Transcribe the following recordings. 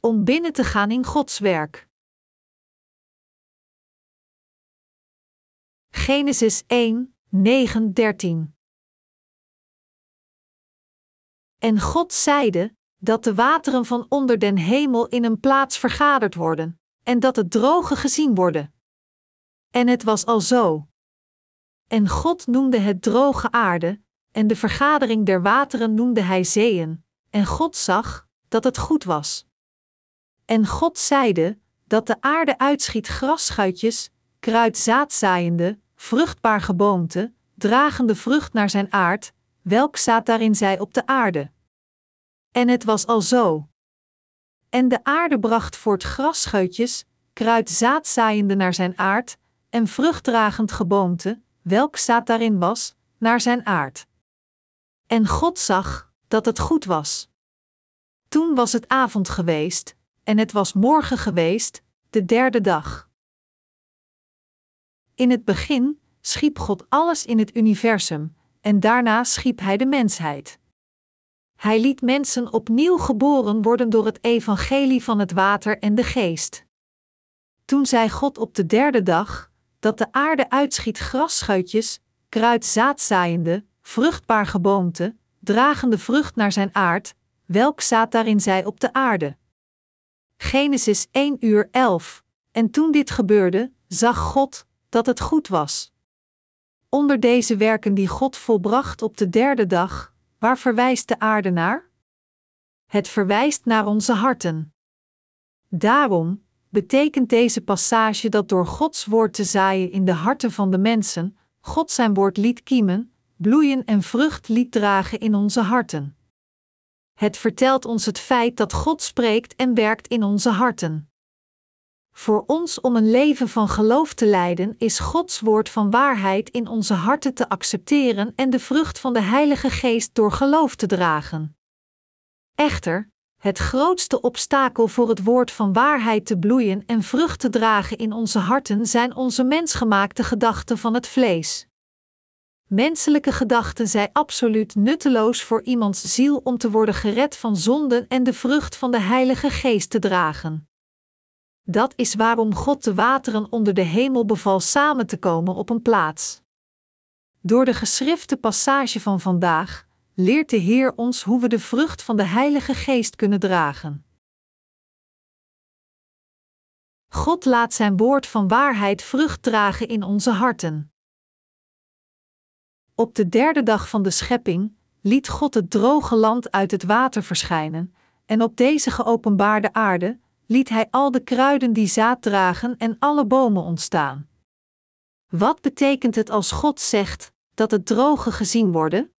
om binnen te gaan in Gods werk. Genesis 1, 9, 13 En God zeide, dat de wateren van onder den hemel in een plaats vergaderd worden, en dat het droge gezien worden. En het was al zo. En God noemde het droge aarde, en de vergadering der wateren noemde hij zeeën, en God zag dat het goed was. En God zeide dat de aarde uitschiet grasschuitjes, kruid zaadzaaiende, vruchtbaar geboomte, dragende vrucht naar zijn aard, welk zaad daarin zij op de aarde. En het was al zo. En de aarde bracht voort grasscheutjes, kruid zaadzaaiende naar zijn aard, en vruchtdragend geboomte, welk zaad daarin was, naar zijn aard. En God zag dat het goed was. Toen was het avond geweest, en het was morgen geweest, de derde dag. In het begin schiep God alles in het universum, en daarna schiep Hij de mensheid. Hij liet mensen opnieuw geboren worden door het evangelie van het water en de geest. Toen zei God op de derde dag dat de aarde uitschiet grasscheutjes, kruid zaadzaaiende, vruchtbaar geboomte, dragende vrucht naar zijn aard, welk zaad daarin zij op de aarde. Genesis 1 uur 11. En toen dit gebeurde, zag God dat het goed was. Onder deze werken die God volbracht op de derde dag, waar verwijst de aarde naar? Het verwijst naar onze harten. Daarom betekent deze passage dat door Gods woord te zaaien in de harten van de mensen, God zijn woord liet kiemen, bloeien en vrucht liet dragen in onze harten. Het vertelt ons het feit dat God spreekt en werkt in onze harten. Voor ons om een leven van geloof te leiden, is Gods woord van waarheid in onze harten te accepteren en de vrucht van de Heilige Geest door geloof te dragen. Echter, het grootste obstakel voor het woord van waarheid te bloeien en vrucht te dragen in onze harten zijn onze mensgemaakte gedachten van het vlees. Menselijke gedachten zijn absoluut nutteloos voor iemands ziel om te worden gered van zonden en de vrucht van de Heilige Geest te dragen. Dat is waarom God de wateren onder de hemel beval samen te komen op een plaats. Door de geschrifte passage van vandaag leert de Heer ons hoe we de vrucht van de Heilige Geest kunnen dragen. God laat zijn woord van waarheid vrucht dragen in onze harten. Op de derde dag van de schepping liet God het droge land uit het water verschijnen, en op deze geopenbaarde aarde liet Hij al de kruiden die zaad dragen en alle bomen ontstaan. Wat betekent het als God zegt dat het droge gezien worden?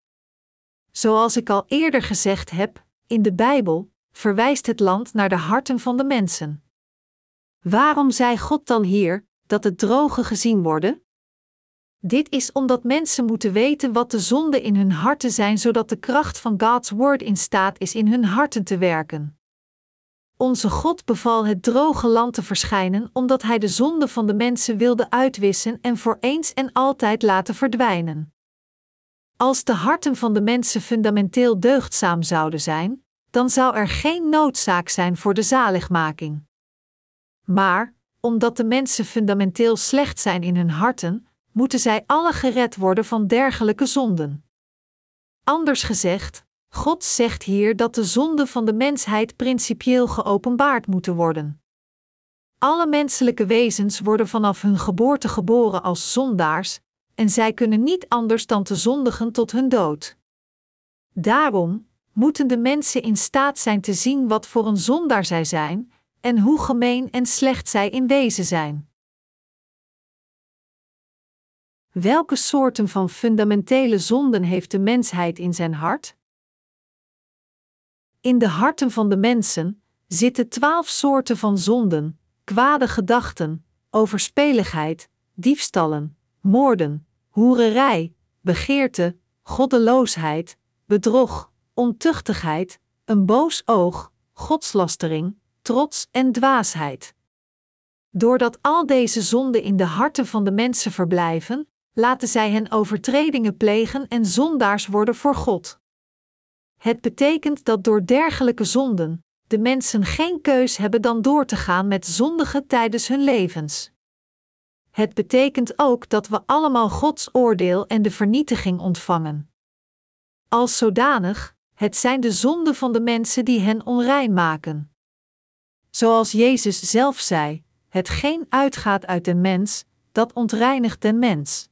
Zoals ik al eerder gezegd heb, in de Bijbel verwijst het land naar de harten van de mensen. Waarom zei God dan hier dat het droge gezien worden? Dit is omdat mensen moeten weten wat de zonden in hun harten zijn, zodat de kracht van God's Word in staat is in hun harten te werken. Onze God beval het droge land te verschijnen, omdat Hij de zonde van de mensen wilde uitwissen en voor eens en altijd laten verdwijnen. Als de harten van de mensen fundamenteel deugdzaam zouden zijn, dan zou er geen noodzaak zijn voor de zaligmaking. Maar, omdat de mensen fundamenteel slecht zijn in hun harten, moeten zij alle gered worden van dergelijke zonden. Anders gezegd, God zegt hier dat de zonden van de mensheid principieel geopenbaard moeten worden. Alle menselijke wezens worden vanaf hun geboorte geboren als zondaars, en zij kunnen niet anders dan te zondigen tot hun dood. Daarom moeten de mensen in staat zijn te zien wat voor een zondaar zij zijn en hoe gemeen en slecht zij in wezen zijn. Welke soorten van fundamentele zonden heeft de mensheid in zijn hart? In de harten van de mensen zitten twaalf soorten van zonden: kwade gedachten, overspeligheid, diefstallen, moorden, hoererij, begeerte, goddeloosheid, bedrog, ontuchtigheid, een boos oog, godslastering, trots en dwaasheid. Doordat al deze zonden in de harten van de mensen verblijven, laten zij hen overtredingen plegen en zondaars worden voor God. Het betekent dat door dergelijke zonden de mensen geen keus hebben dan door te gaan met zondigen tijdens hun levens. Het betekent ook dat we allemaal Gods oordeel en de vernietiging ontvangen. Als zodanig, het zijn de zonden van de mensen die hen onrein maken. Zoals Jezus zelf zei: hetgeen uitgaat uit de mens, dat ontreinigt de mens.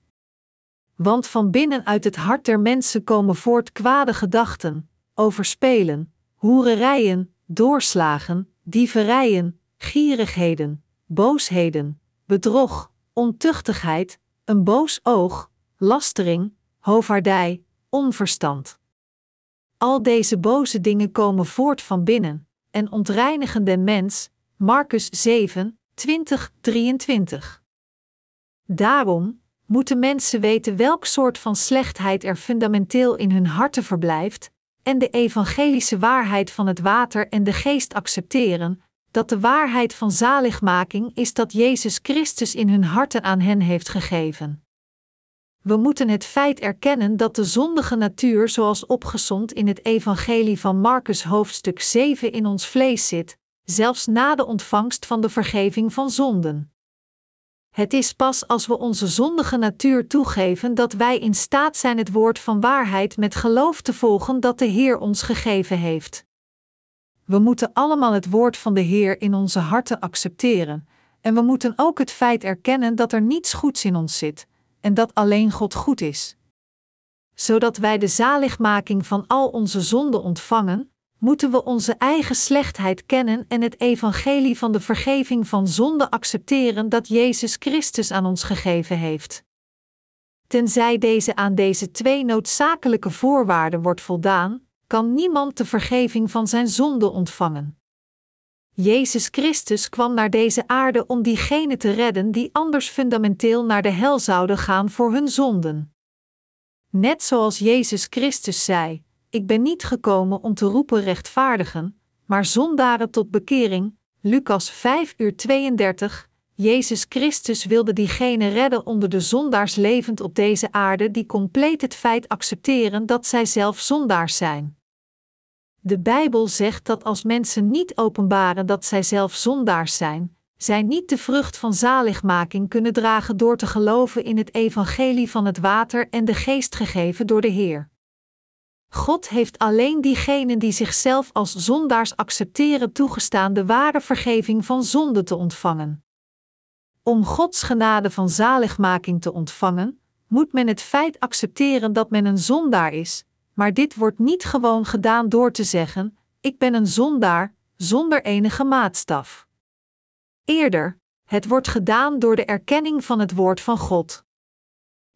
Want van binnen uit het hart der mensen komen voort kwade gedachten, overspelen, hoererijen, doorslagen, dieverijen, gierigheden, boosheden, bedrog, ontuchtigheid, een boos oog, lastering, hovaardij, onverstand. Al deze boze dingen komen voort van binnen en ontreinigen de mens. Marcus 7, 20, 23. Daarom moeten mensen weten welk soort van slechtheid er fundamenteel in hun harten verblijft, en de evangelische waarheid van het water en de geest accepteren, dat de waarheid van zaligmaking is dat Jezus Christus in hun harten aan hen heeft gegeven. We moeten het feit erkennen dat de zondige natuur, zoals opgesomd in het Evangelie van Marcus hoofdstuk 7 in ons vlees zit, zelfs na de ontvangst van de vergeving van zonden. Het is pas als we onze zondige natuur toegeven dat wij in staat zijn het woord van waarheid met geloof te volgen dat de Heer ons gegeven heeft. We moeten allemaal het woord van de Heer in onze harten accepteren, en we moeten ook het feit erkennen dat er niets goeds in ons zit, en dat alleen God goed is. Zodat wij de zaligmaking van al onze zonden ontvangen, moeten we onze eigen slechtheid kennen en het evangelie van de vergeving van zonde accepteren dat Jezus Christus aan ons gegeven heeft. Tenzij deze aan deze twee noodzakelijke voorwaarden wordt voldaan, kan niemand de vergeving van zijn zonde ontvangen. Jezus Christus kwam naar deze aarde om diegenen te redden die anders fundamenteel naar de hel zouden gaan voor hun zonden. Net zoals Jezus Christus zei: Ik ben niet gekomen om te roepen rechtvaardigen, maar zondaren tot bekering. Lucas 5 uur 32. Jezus Christus wilde diegenen redden onder de zondaars levend op deze aarde die compleet het feit accepteren dat zij zelf zondaars zijn. De Bijbel zegt dat als mensen niet openbaren dat zij zelf zondaars zijn, zij niet de vrucht van zaligmaking kunnen dragen door te geloven in het evangelie van het water en de geest gegeven door de Heer. God heeft alleen diegenen die zichzelf als zondaars accepteren toegestaan de ware vergeving van zonde te ontvangen. Om Gods genade van zaligmaking te ontvangen, moet men het feit accepteren dat men een zondaar is, maar dit wordt niet gewoon gedaan door te zeggen: Ik ben een zondaar, zonder enige maatstaf. Eerder, het wordt gedaan door de erkenning van het woord van God.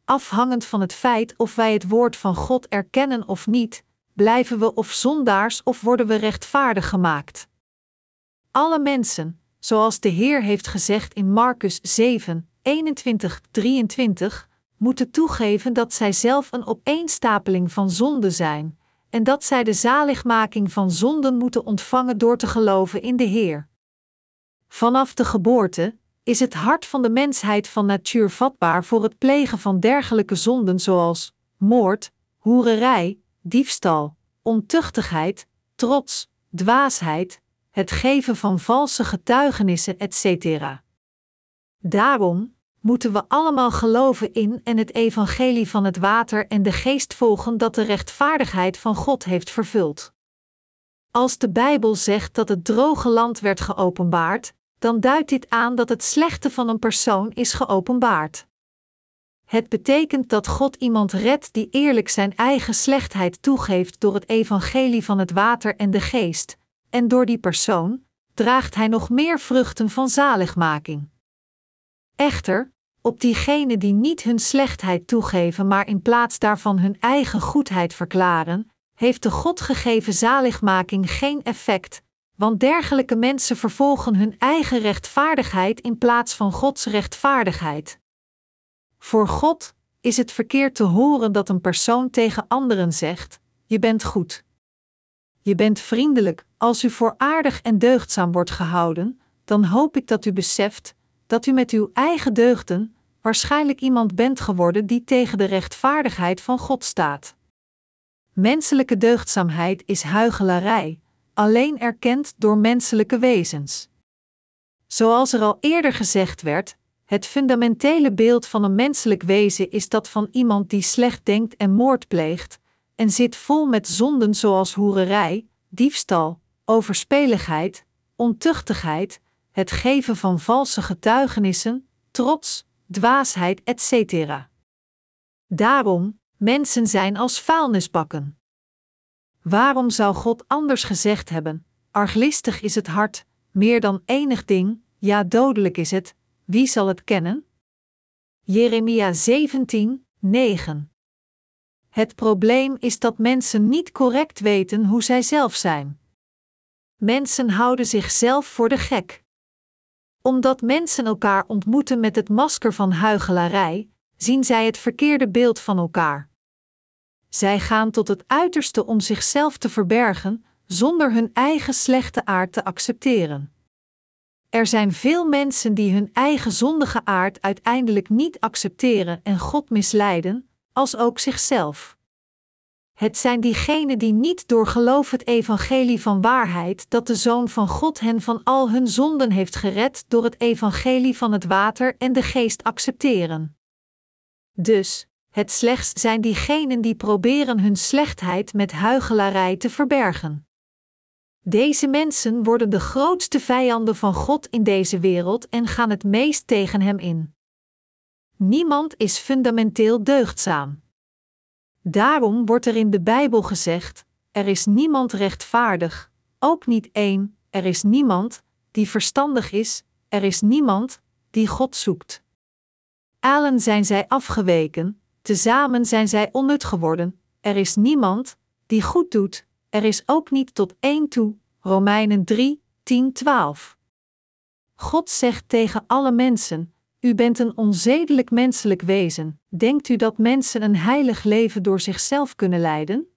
Afhangend van het feit of wij het woord van God erkennen of niet, blijven we of zondaars of worden we rechtvaardig gemaakt. Alle mensen, zoals de Heer heeft gezegd in Marcus 7, 21, 23, moeten toegeven dat zij zelf een opeenstapeling van zonden zijn, en dat zij de zaligmaking van zonden moeten ontvangen door te geloven in de Heer. Vanaf de geboorte is het hart van de mensheid van natuur vatbaar voor het plegen van dergelijke zonden zoals moord, hoererij, diefstal, ontuchtigheid, trots, dwaasheid, het geven van valse getuigenissen, etc. Daarom, moeten we allemaal geloven in en het evangelie van het water en de geest volgen dat de rechtvaardigheid van God heeft vervuld. Als de Bijbel zegt dat het droge land werd geopenbaard, dan duidt dit aan dat het slechte van een persoon is geopenbaard. Het betekent dat God iemand redt die eerlijk zijn eigen slechtheid toegeeft door het evangelie van het water en de geest, en door die persoon draagt hij nog meer vruchten van zaligmaking. Echter, op diegenen die niet hun slechtheid toegeven, maar in plaats daarvan hun eigen goedheid verklaren, heeft de God gegeven zaligmaking geen effect, want dergelijke mensen vervolgen hun eigen rechtvaardigheid in plaats van Gods rechtvaardigheid. Voor God is het verkeerd te horen dat een persoon tegen anderen zegt: Je bent goed. Je bent vriendelijk, als u voor aardig en deugdzaam wordt gehouden, dan hoop ik dat u beseft dat u met uw eigen deugden waarschijnlijk iemand bent geworden die tegen de rechtvaardigheid van God staat. Menselijke deugdzaamheid is huigelarij, alleen erkend door menselijke wezens. Zoals er al eerder gezegd werd, het fundamentele beeld van een menselijk wezen is dat van iemand die slecht denkt en moord pleegt, en zit vol met zonden zoals hoererij, diefstal, overspeligheid, ontuchtigheid, het geven van valse getuigenissen, trots, dwaasheid, etc. Daarom, mensen zijn als vuilnisbakken. Waarom zou God anders gezegd hebben: arglistig is het hart, meer dan enig ding, ja dodelijk is het, wie zal het kennen? Jeremia 17, 9. Het probleem is dat mensen niet correct weten hoe zij zelf zijn. Mensen houden zichzelf voor de gek. Omdat mensen elkaar ontmoeten met het masker van huichelarij, zien zij het verkeerde beeld van elkaar. Zij gaan tot het uiterste om zichzelf te verbergen, zonder hun eigen slechte aard te accepteren. Er zijn veel mensen die hun eigen zondige aard uiteindelijk niet accepteren en God misleiden, als ook zichzelf. Het zijn diegenen die niet door geloof het evangelie van waarheid dat de Zoon van God hen van al hun zonden heeft gered door het evangelie van het water en de geest accepteren. Dus, het slechts zijn diegenen die proberen hun slechtheid met huichelarij te verbergen. Deze mensen worden de grootste vijanden van God in deze wereld en gaan het meest tegen Hem in. Niemand is fundamenteel deugdzaam. Daarom wordt er in de Bijbel gezegd: er is niemand rechtvaardig, ook niet één, er is niemand die verstandig is, er is niemand die God zoekt. Allen zijn zij afgeweken, tezamen zijn zij onnut geworden, er is niemand die goed doet, er is ook niet tot één toe. Romeinen 3, 10, 12. God zegt tegen alle mensen: U bent een onzedelijk menselijk wezen. Denkt u dat mensen een heilig leven door zichzelf kunnen leiden?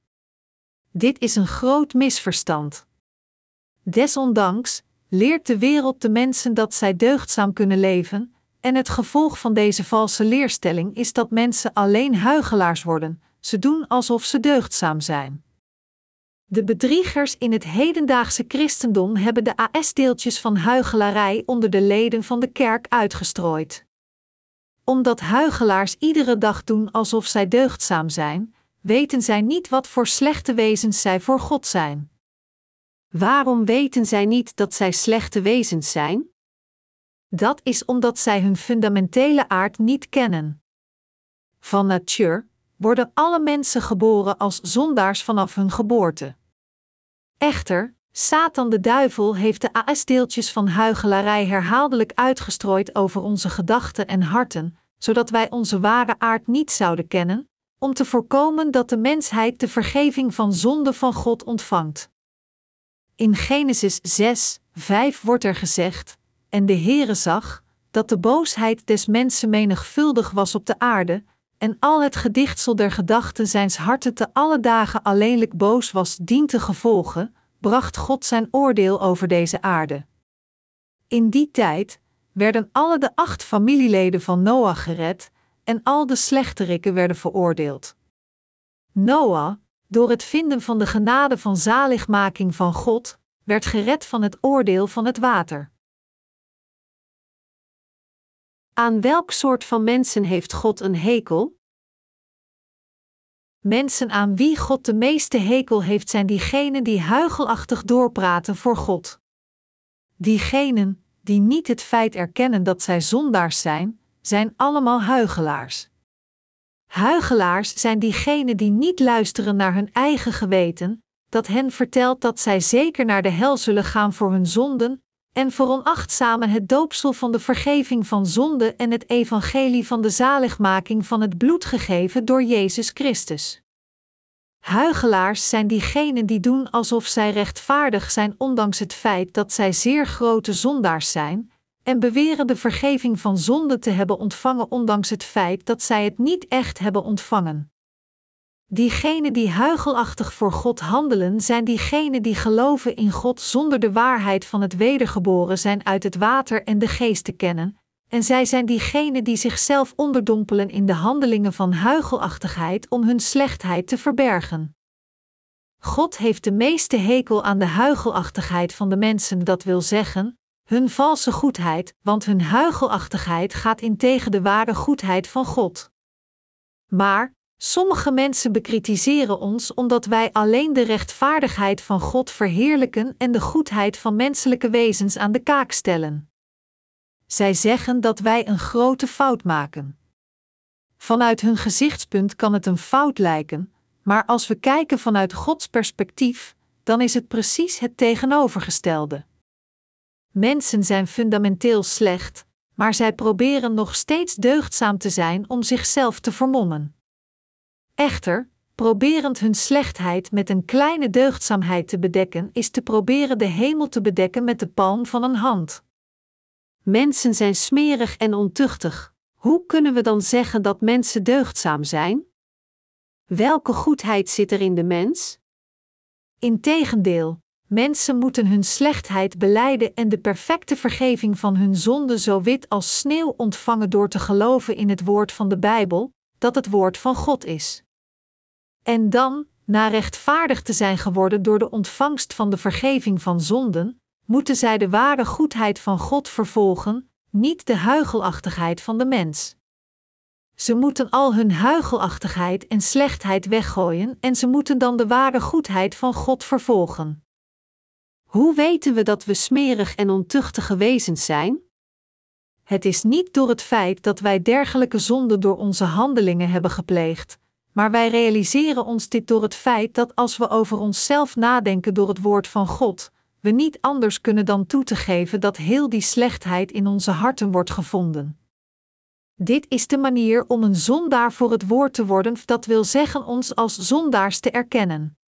Dit is een groot misverstand. Desondanks leert de wereld de mensen dat zij deugdzaam kunnen leven, en het gevolg van deze valse leerstelling is dat mensen alleen huigelaars worden, ze doen alsof ze deugdzaam zijn. De bedriegers in het hedendaagse christendom hebben de AS-deeltjes van huigelarij onder de leden van de kerk uitgestrooid. Omdat huigelaars iedere dag doen alsof zij deugdzaam zijn, weten zij niet wat voor slechte wezens zij voor God zijn. Waarom weten zij niet dat zij slechte wezens zijn? Dat is omdat zij hun fundamentele aard niet kennen. Van natuur worden alle mensen geboren als zondaars vanaf hun geboorte. Echter, Satan de duivel heeft de AS-deeltjes van huigelarij herhaaldelijk uitgestrooid over onze gedachten en harten, zodat wij onze ware aard niet zouden kennen, om te voorkomen dat de mensheid de vergeving van zonde van God ontvangt. In Genesis 6, 5 wordt er gezegd: En de Heere zag dat de boosheid des mensen menigvuldig was op de aarde, en al het gedichtsel der gedachten zijns harten te alle dagen alleenlijk boos was dien te gevolgen, bracht God zijn oordeel over deze aarde. In die tijd werden alle de acht familieleden van Noach gered en al de slechterikken werden veroordeeld. Noach, door het vinden van de genade van zaligmaking van God, werd gered van het oordeel van het water. Aan welk soort van mensen heeft God een hekel? Mensen aan wie God de meeste hekel heeft zijn diegenen die huigelachtig doorpraten voor God. Diegenen die niet het feit erkennen dat zij zondaars zijn, zijn allemaal huigelaars. Huigelaars zijn diegenen die niet luisteren naar hun eigen geweten, dat hen vertelt dat zij zeker naar de hel zullen gaan voor hun zonden, en veronachtzamen het doopsel van de vergeving van zonde en het evangelie van de zaligmaking van het bloed gegeven door Jezus Christus. Huigelaars zijn diegenen die doen alsof zij rechtvaardig zijn ondanks het feit dat zij zeer grote zondaars zijn, en beweren de vergeving van zonde te hebben ontvangen ondanks het feit dat zij het niet echt hebben ontvangen. Diegenen die huigelachtig voor God handelen, zijn diegenen die geloven in God zonder de waarheid van het wedergeboren zijn uit het water en de geest te kennen, en zij zijn diegenen die zichzelf onderdompelen in de handelingen van huigelachtigheid om hun slechtheid te verbergen. God heeft de meeste hekel aan de huigelachtigheid van de mensen, dat wil zeggen, hun valse goedheid, want hun huigelachtigheid gaat in tegen de ware goedheid van God. Maar, sommige mensen bekritiseren ons omdat wij alleen de rechtvaardigheid van God verheerlijken en de goedheid van menselijke wezens aan de kaak stellen. Zij zeggen dat wij een grote fout maken. Vanuit hun gezichtspunt kan het een fout lijken, maar als we kijken vanuit Gods perspectief, dan is het precies het tegenovergestelde. Mensen zijn fundamenteel slecht, maar zij proberen nog steeds deugdzaam te zijn om zichzelf te vermommen. Echter, proberend hun slechtheid met een kleine deugdzaamheid te bedekken, is te proberen de hemel te bedekken met de palm van een hand. Mensen zijn smerig en ontuchtig. Hoe kunnen we dan zeggen dat mensen deugdzaam zijn? Welke goedheid zit er in de mens? Integendeel, mensen moeten hun slechtheid beleiden en de perfecte vergeving van hun zonde zo wit als sneeuw ontvangen door te geloven in het woord van de Bijbel, dat het woord van God is. En dan, na rechtvaardig te zijn geworden door de ontvangst van de vergeving van zonden, moeten zij de ware goedheid van God vervolgen, niet de huigelachtigheid van de mens. Ze moeten al hun huigelachtigheid en slechtheid weggooien en ze moeten dan de ware goedheid van God vervolgen. Hoe weten we dat we smerig en ontuchtige wezens zijn? Het is niet door het feit dat wij dergelijke zonden door onze handelingen hebben gepleegd, maar wij realiseren ons dit door het feit dat als we over onszelf nadenken door het woord van God, we niet anders kunnen dan toe te geven dat heel die slechtheid in onze harten wordt gevonden. Dit is de manier om een zondaar voor het woord te worden, dat wil zeggen ons als zondaars te erkennen.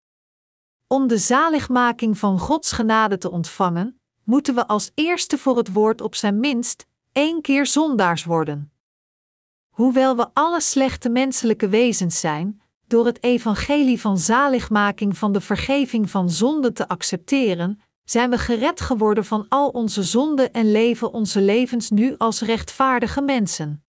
Om de zaligmaking van Gods genade te ontvangen, moeten we als eerste voor het woord op zijn minst één keer zondaars worden. Hoewel we alle slechte menselijke wezens zijn, door het evangelie van zaligmaking van de vergeving van zonde te accepteren, zijn we gered geworden van al onze zonden en leven onze levens nu als rechtvaardige mensen.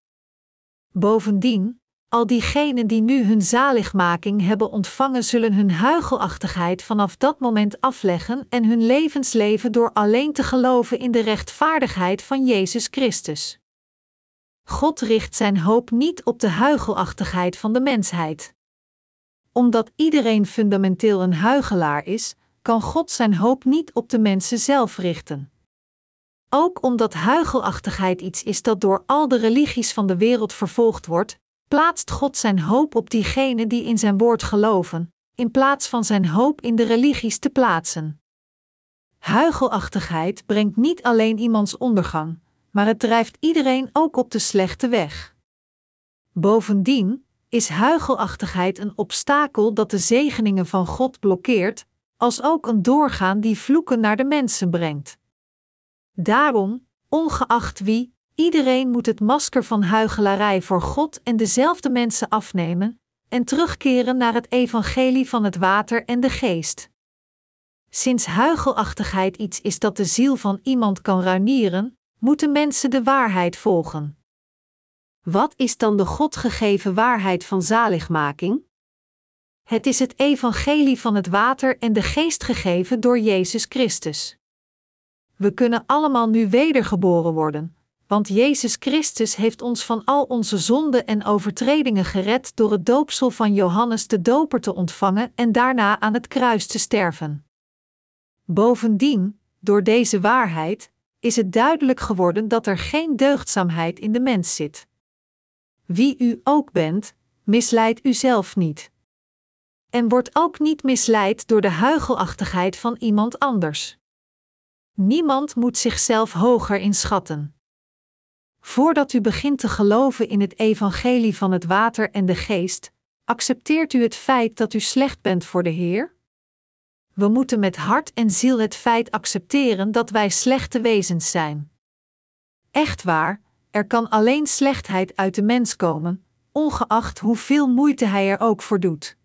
Bovendien, al diegenen die nu hun zaligmaking hebben ontvangen, zullen hun huigelachtigheid vanaf dat moment afleggen en hun levensleven door alleen te geloven in de rechtvaardigheid van Jezus Christus. God richt zijn hoop niet op de huigelachtigheid van de mensheid. Omdat iedereen fundamenteel een huigelaar is, kan God zijn hoop niet op de mensen zelf richten. Ook omdat huigelachtigheid iets is dat door al de religies van de wereld vervolgd wordt, plaatst God zijn hoop op diegenen die in zijn woord geloven, in plaats van zijn hoop in de religies te plaatsen. Huigelachtigheid brengt niet alleen iemands ondergang, maar het drijft iedereen ook op de slechte weg. Bovendien is huigelachtigheid een obstakel dat de zegeningen van God blokkeert, als ook een doorgaan die vloeken naar de mensen brengt. Daarom, ongeacht wie, iedereen moet het masker van huigelarij voor God en dezelfde mensen afnemen en terugkeren naar het evangelie van het water en de geest. Sinds huigelachtigheid iets is dat de ziel van iemand kan ruinieren, moeten mensen de waarheid volgen. Wat is dan de God gegeven waarheid van zaligmaking? Het is het evangelie van het water en de geest gegeven door Jezus Christus. We kunnen allemaal nu wedergeboren worden, want Jezus Christus heeft ons van al onze zonden en overtredingen gered door het doopsel van Johannes de Doper te ontvangen en daarna aan het kruis te sterven. Bovendien, door deze waarheid, is het duidelijk geworden dat er geen deugdzaamheid in de mens zit. Wie u ook bent, misleidt u zelf niet. En wordt ook niet misleid door de huigelachtigheid van iemand anders. Niemand moet zichzelf hoger inschatten. Voordat u begint te geloven in het evangelie van het water en de geest, accepteert u het feit dat u slecht bent voor de Heer? We moeten met hart en ziel het feit accepteren dat wij slechte wezens zijn. Echt waar, er kan alleen slechtheid uit de mens komen, ongeacht hoeveel moeite hij er ook voor doet.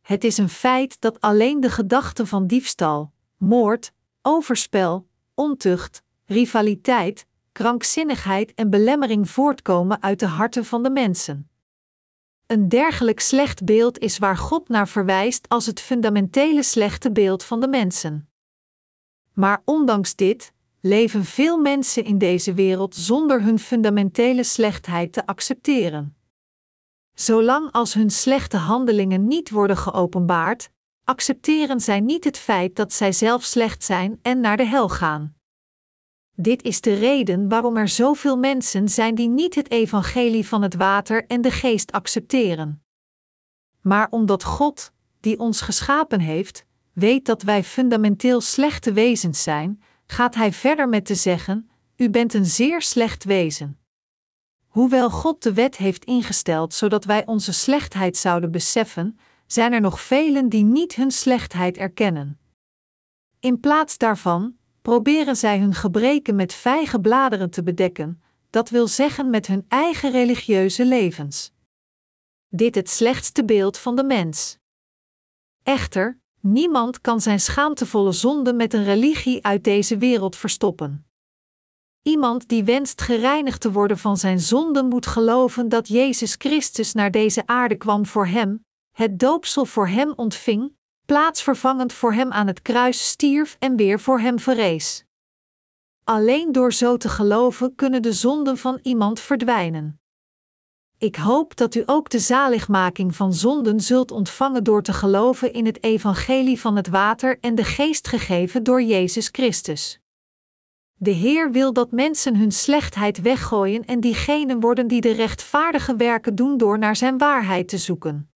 Het is een feit dat alleen de gedachten van diefstal, moord, overspel, ontucht, rivaliteit, krankzinnigheid en belemmering voortkomen uit de harten van de mensen. Een dergelijk slecht beeld is waar God naar verwijst als het fundamentele slechte beeld van de mensen. Maar ondanks dit leven veel mensen in deze wereld zonder hun fundamentele slechtheid te accepteren. Zolang als hun slechte handelingen niet worden geopenbaard, accepteren zij niet het feit dat zij zelf slecht zijn en naar de hel gaan. Dit is de reden waarom er zoveel mensen zijn die niet het evangelie van het water en de geest accepteren. Maar omdat God, die ons geschapen heeft, weet dat wij fundamenteel slechte wezens zijn, gaat Hij verder met te zeggen: U bent een zeer slecht wezen. Hoewel God de wet heeft ingesteld zodat wij onze slechtheid zouden beseffen, zijn er nog velen die niet hun slechtheid erkennen. In plaats daarvan proberen zij hun gebreken met vijgenbladeren te bedekken, dat wil zeggen met hun eigen religieuze levens. Dit het slechtste beeld van de mens. Echter, niemand kan zijn schaamtevolle zonde met een religie uit deze wereld verstoppen. Iemand die wenst gereinigd te worden van zijn zonden moet geloven dat Jezus Christus naar deze aarde kwam voor hem, het doopsel voor hem ontving, plaatsvervangend voor hem aan het kruis stierf en weer voor hem verrees. Alleen door zo te geloven kunnen de zonden van iemand verdwijnen. Ik hoop dat u ook de zaligmaking van zonden zult ontvangen door te geloven in het evangelie van het water en de geest gegeven door Jezus Christus. De Heer wil dat mensen hun slechtheid weggooien en diegenen worden die de rechtvaardige werken doen door naar Zijn waarheid te zoeken.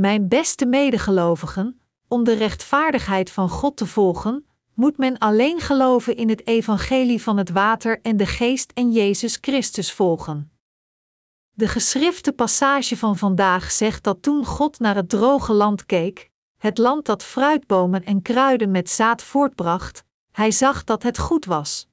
Mijn beste medegelovigen, om de rechtvaardigheid van God te volgen, moet men alleen geloven in het evangelie van het water en de geest en Jezus Christus volgen. De geschrifte passage van vandaag zegt dat toen God naar het droge land keek, het land dat fruitbomen en kruiden met zaad voortbracht, hij zag dat het goed was.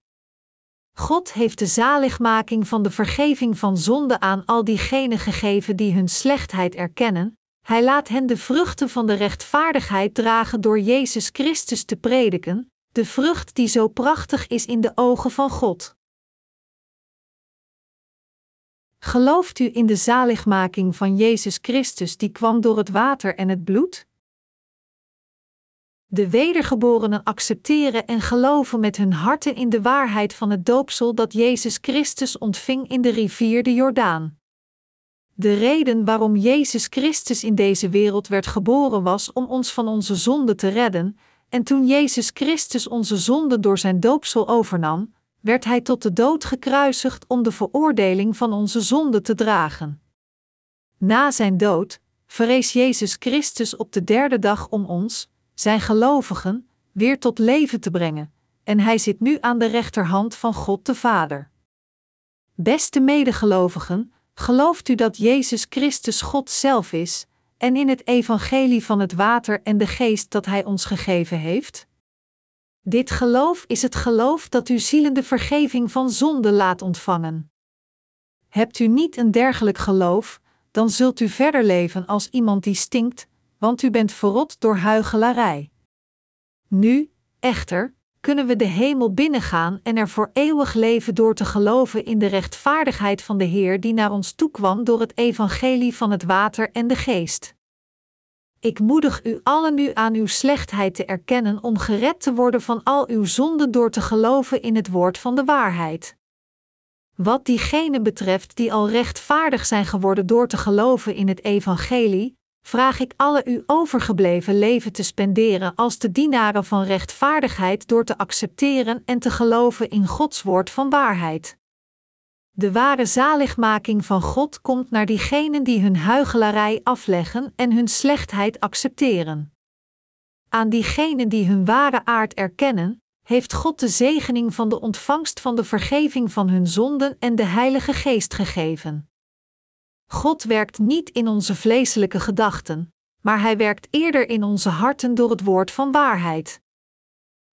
God heeft de zaligmaking van de vergeving van zonde aan al diegenen gegeven die hun slechtheid erkennen. Hij laat hen de vruchten van de rechtvaardigheid dragen door Jezus Christus te prediken, de vrucht die zo prachtig is in de ogen van God. Gelooft u in de zaligmaking van Jezus Christus die kwam door het water en het bloed? De wedergeborenen accepteren en geloven met hun harten in de waarheid van het doopsel dat Jezus Christus ontving in de rivier de Jordaan. De reden waarom Jezus Christus in deze wereld werd geboren was om ons van onze zonde te redden, en toen Jezus Christus onze zonde door zijn doopsel overnam, werd hij tot de dood gekruisigd om de veroordeling van onze zonde te dragen. Na zijn dood verrees Jezus Christus op de derde dag om ons, zijn gelovigen, weer tot leven te brengen, en hij zit nu aan de rechterhand van God de Vader. Beste medegelovigen, gelooft u dat Jezus Christus God zelf is, en in het evangelie van het water en de geest dat Hij ons gegeven heeft? Dit geloof is het geloof dat u zielen de vergeving van zonde laat ontvangen. Hebt u niet een dergelijk geloof, dan zult u verder leven als iemand die stinkt, want u bent verrot door huichelarij. Nu, echter, kunnen we de hemel binnengaan en er voor eeuwig leven door te geloven in de rechtvaardigheid van de Heer die naar ons toekwam door het evangelie van het water en de geest. Ik moedig u allen nu aan uw slechtheid te erkennen om gered te worden van al uw zonden door te geloven in het woord van de waarheid. Wat diegenen betreft die al rechtvaardig zijn geworden door te geloven in het evangelie, vraag ik alle u overgebleven leven te spenderen als de dienaren van rechtvaardigheid door te accepteren en te geloven in Gods woord van waarheid. De ware zaligmaking van God komt naar diegenen die hun huichelarij afleggen en hun slechtheid accepteren. Aan diegenen die hun ware aard erkennen, heeft God de zegening van de ontvangst van de vergeving van hun zonden en de Heilige Geest gegeven. God werkt niet in onze vleeselijke gedachten, maar Hij werkt eerder in onze harten door het woord van waarheid.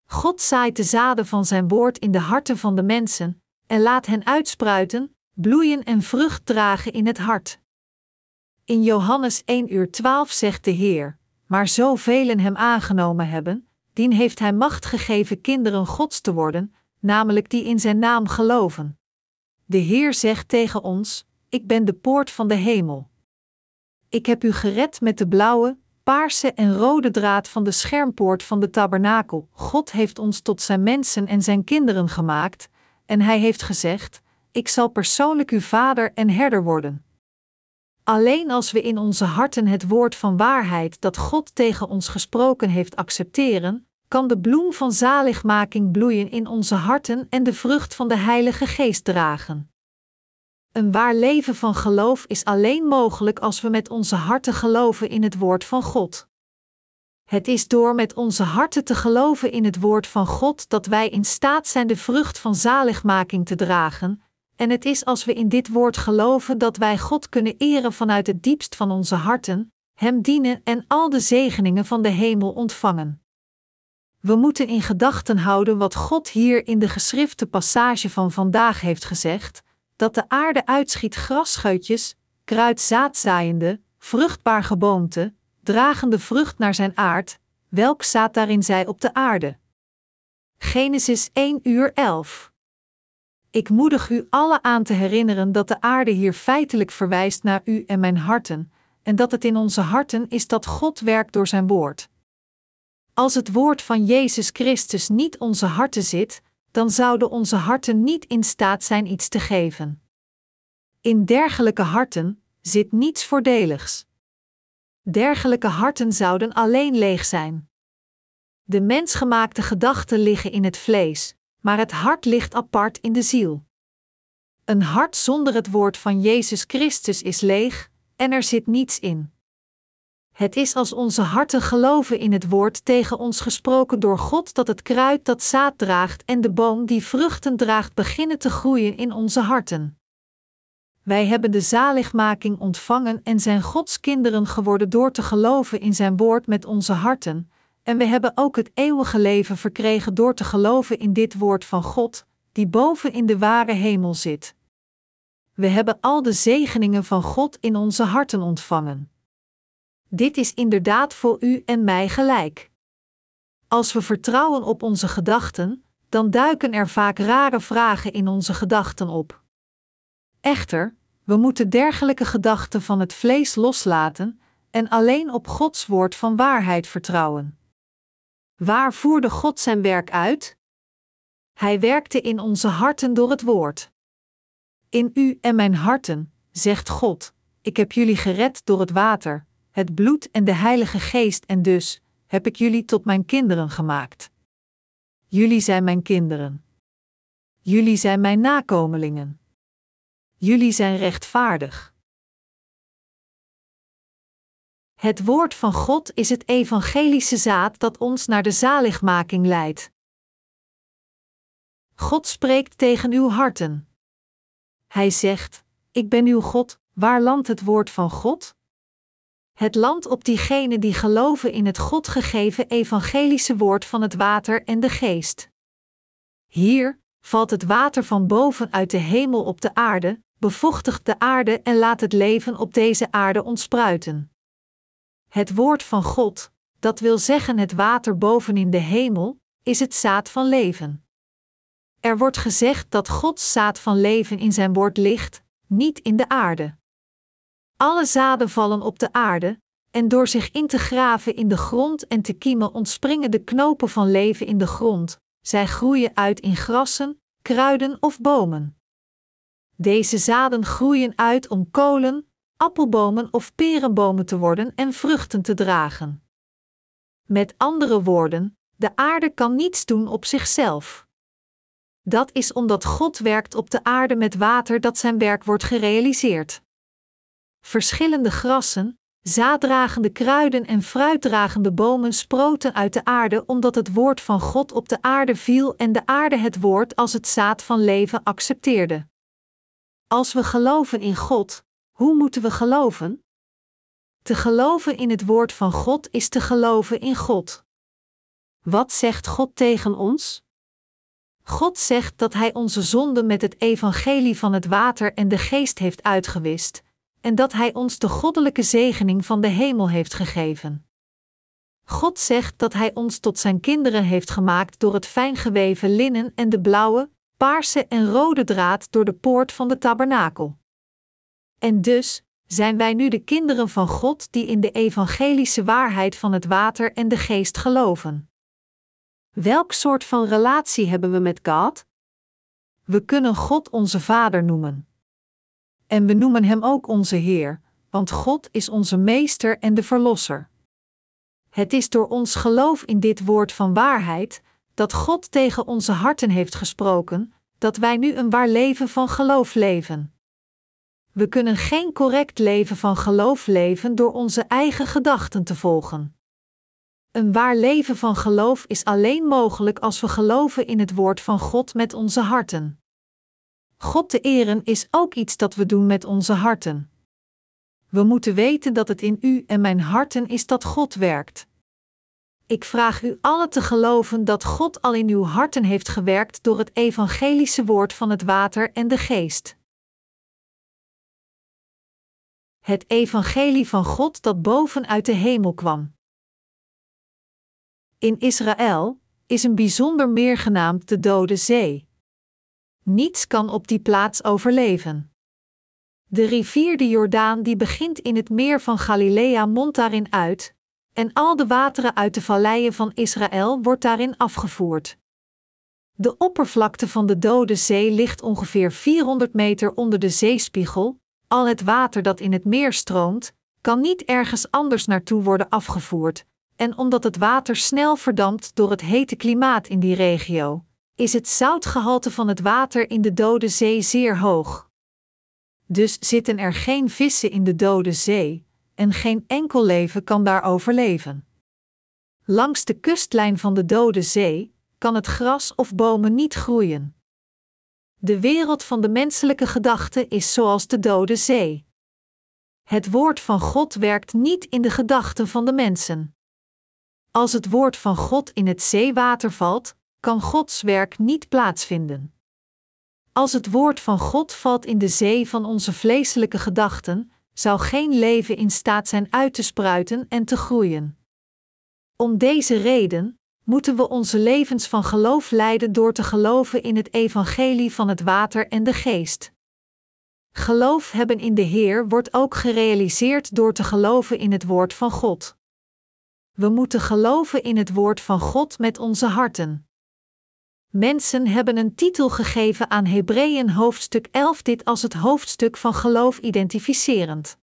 God zaait de zaden van Zijn woord in de harten van de mensen en laat hen uitspruiten, bloeien en vrucht dragen in het hart. In Johannes 1 uur 12 zegt de Heer: Maar zoveel Hem aangenomen hebben, dien heeft Hij macht gegeven kinderen Gods te worden, namelijk die in Zijn naam geloven. De Heer zegt tegen ons: ik ben de poort van de hemel. Ik heb u gered met de blauwe, paarse en rode draad van de schermpoort van de tabernakel. God heeft ons tot zijn mensen en zijn kinderen gemaakt, en hij heeft gezegd: Ik zal persoonlijk uw vader en herder worden. Alleen als we in onze harten het woord van waarheid dat God tegen ons gesproken heeft accepteren, kan de bloem van zaligmaking bloeien in onze harten en de vrucht van de Heilige Geest dragen. Een waar leven van geloof is alleen mogelijk als we met onze harten geloven in het woord van God. Het is door met onze harten te geloven in het woord van God dat wij in staat zijn de vrucht van zaligmaking te dragen, en het is als we in dit woord geloven dat wij God kunnen eren vanuit het diepst van onze harten, Hem dienen en al de zegeningen van de hemel ontvangen. We moeten in gedachten houden wat God hier in de geschrifte passage van vandaag heeft gezegd: dat de aarde uitschiet grasscheutjes, kruid zaadzaaiende, vruchtbaar geboomte, dragende vrucht naar zijn aard, welk zaad daarin zij op de aarde. Genesis 1 uur 11 Ik moedig u alle aan te herinneren dat de aarde hier feitelijk verwijst naar u en mijn harten, en dat het in onze harten is dat God werkt door zijn woord. Als het woord van Jezus Christus niet onze harten zit, dan zouden onze harten niet in staat zijn iets te geven. In dergelijke harten zit niets voordeligs. Dergelijke harten zouden alleen leeg zijn. De mensgemaakte gedachten liggen in het vlees, maar het hart ligt apart in de ziel. Een hart zonder het woord van Jezus Christus is leeg en er zit niets in. Het is als onze harten geloven in het woord tegen ons gesproken door God dat het kruid dat zaad draagt en de boom die vruchten draagt beginnen te groeien in onze harten. Wij hebben de zaligmaking ontvangen en zijn Gods kinderen geworden door te geloven in zijn woord met onze harten, en we hebben ook het eeuwige leven verkregen door te geloven in dit woord van God, die boven in de ware hemel zit. We hebben al de zegeningen van God in onze harten ontvangen. Dit is inderdaad voor u en mij gelijk. Als we vertrouwen op onze gedachten, dan duiken er vaak rare vragen in onze gedachten op. Echter, we moeten dergelijke gedachten van het vlees loslaten en alleen op Gods woord van waarheid vertrouwen. Waar voerde God zijn werk uit? Hij werkte in onze harten door het woord. In u en mijn harten, zegt God, ik heb jullie gered door het water, het bloed en de Heilige Geest en dus heb ik jullie tot mijn kinderen gemaakt. Jullie zijn mijn kinderen. Jullie zijn mijn nakomelingen. Jullie zijn rechtvaardig. Het woord van God is het evangelische zaad dat ons naar de zaligmaking leidt. God spreekt tegen uw harten. Hij zegt: Ik ben uw God, waar landt het woord van God? Het land op diegenen die geloven in het God gegeven evangelische woord van het water en de geest. Hier valt het water van boven uit de hemel op de aarde, bevochtigt de aarde en laat het leven op deze aarde ontspruiten. Het woord van God, dat wil zeggen het water boven in de hemel, is het zaad van leven. Er wordt gezegd dat Gods zaad van leven in zijn woord ligt, niet in de aarde. Alle zaden vallen op de aarde, en door zich in te graven in de grond en te kiemen ontspringen de knopen van leven in de grond. Zij groeien uit in grassen, kruiden of bomen. Deze zaden groeien uit om kolen, appelbomen of perenbomen te worden en vruchten te dragen. Met andere woorden, de aarde kan niets doen op zichzelf. Dat is omdat God werkt op de aarde met water dat zijn werk wordt gerealiseerd verschillende grassen, zaaddragende kruiden en fruitdragende bomen sproten uit de aarde omdat het woord van God op de aarde viel en de aarde het woord als het zaad van leven accepteerde. Als we geloven in God, hoe moeten we geloven? Te geloven in het woord van God is te geloven in God. Wat zegt God tegen ons? God zegt dat Hij onze zonden met het evangelie van het water en de geest heeft uitgewist, en dat Hij ons de goddelijke zegening van de hemel heeft gegeven. God zegt dat Hij ons tot Zijn kinderen heeft gemaakt door het fijngeweven linnen en de blauwe, paarse en rode draad door de poort van de tabernakel. En dus, zijn wij nu de kinderen van God die in de evangelische waarheid van het water en de geest geloven. Welk soort van relatie hebben we met God? We kunnen God onze Vader noemen. En we noemen Hem ook onze Heer, want God is onze Meester en de Verlosser. Het is door ons geloof in dit woord van waarheid dat God tegen onze harten heeft gesproken, dat wij nu een waar leven van geloof leven. We kunnen geen correct leven van geloof leven door onze eigen gedachten te volgen. Een waar leven van geloof is alleen mogelijk als we geloven in het woord van God met onze harten. God te eren is ook iets dat we doen met onze harten. We moeten weten dat het in u en mijn harten is dat God werkt. Ik vraag u allen te geloven dat God al in uw harten heeft gewerkt door het evangelische woord van het water en de geest. Het evangelie van God dat boven uit de hemel kwam. In Israël is een bijzonder meer genaamd de Dode Zee. Niets kan op die plaats overleven. De rivier de Jordaan die begint in het meer van Galilea mondt daarin uit, en al de wateren uit de valleien van Israël wordt daarin afgevoerd. De oppervlakte van de Dode Zee ligt ongeveer 400 meter onder de zeespiegel. Al het water dat in het meer stroomt, kan niet ergens anders naartoe worden afgevoerd, en omdat het water snel verdampt door het hete klimaat in die regio, is het zoutgehalte van het water in de Dode Zee zeer hoog. Dus zitten er geen vissen in de Dode Zee, en geen enkel leven kan daar overleven. Langs de kustlijn van de Dode Zee kan het gras of bomen niet groeien. De wereld van de menselijke gedachte is zoals de Dode Zee. Het woord van God werkt niet in de gedachten van de mensen. Als het woord van God in het zeewater valt, kan Gods werk niet plaatsvinden. Als het woord van God valt in de zee van onze vleeselijke gedachten, zou geen leven in staat zijn uit te spruiten en te groeien. Om deze reden moeten we onze levens van geloof leiden door te geloven in het evangelie van het water en de geest. Geloof hebben in de Heer wordt ook gerealiseerd door te geloven in het woord van God. We moeten geloven in het woord van God met onze harten. Mensen hebben een titel gegeven aan Hebreeën hoofdstuk 11, dit als het hoofdstuk van geloof identificerend.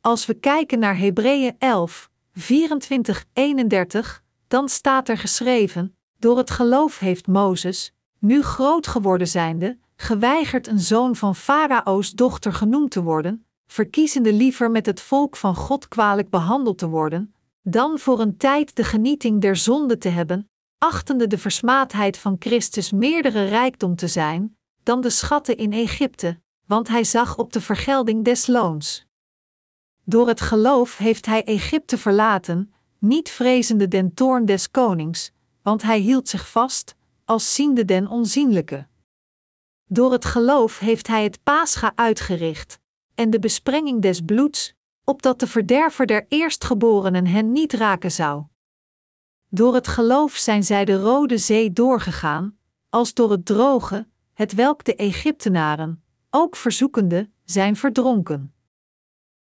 Als we kijken naar Hebreeën 11, 24, 31, dan staat er geschreven: Door het geloof heeft Mozes, nu groot geworden zijnde, geweigerd een zoon van Farao's dochter genoemd te worden, verkiezende liever met het volk van God kwalijk behandeld te worden, dan voor een tijd de genieting der zonde te hebben, achtende de versmaadheid van Christus meerdere rijkdom te zijn dan de schatten in Egypte, want hij zag op de vergelding des loons. Door het geloof heeft hij Egypte verlaten, niet vrezende den toorn des konings, want hij hield zich vast, als ziende den onzienlijke. Door het geloof heeft hij het Pascha uitgericht, en de besprenging des bloeds, opdat de verderver der eerstgeborenen hen niet raken zou. Door het geloof zijn zij de Rode Zee doorgegaan, als door het droge, het welk de Egyptenaren, ook verzoekende, zijn verdronken.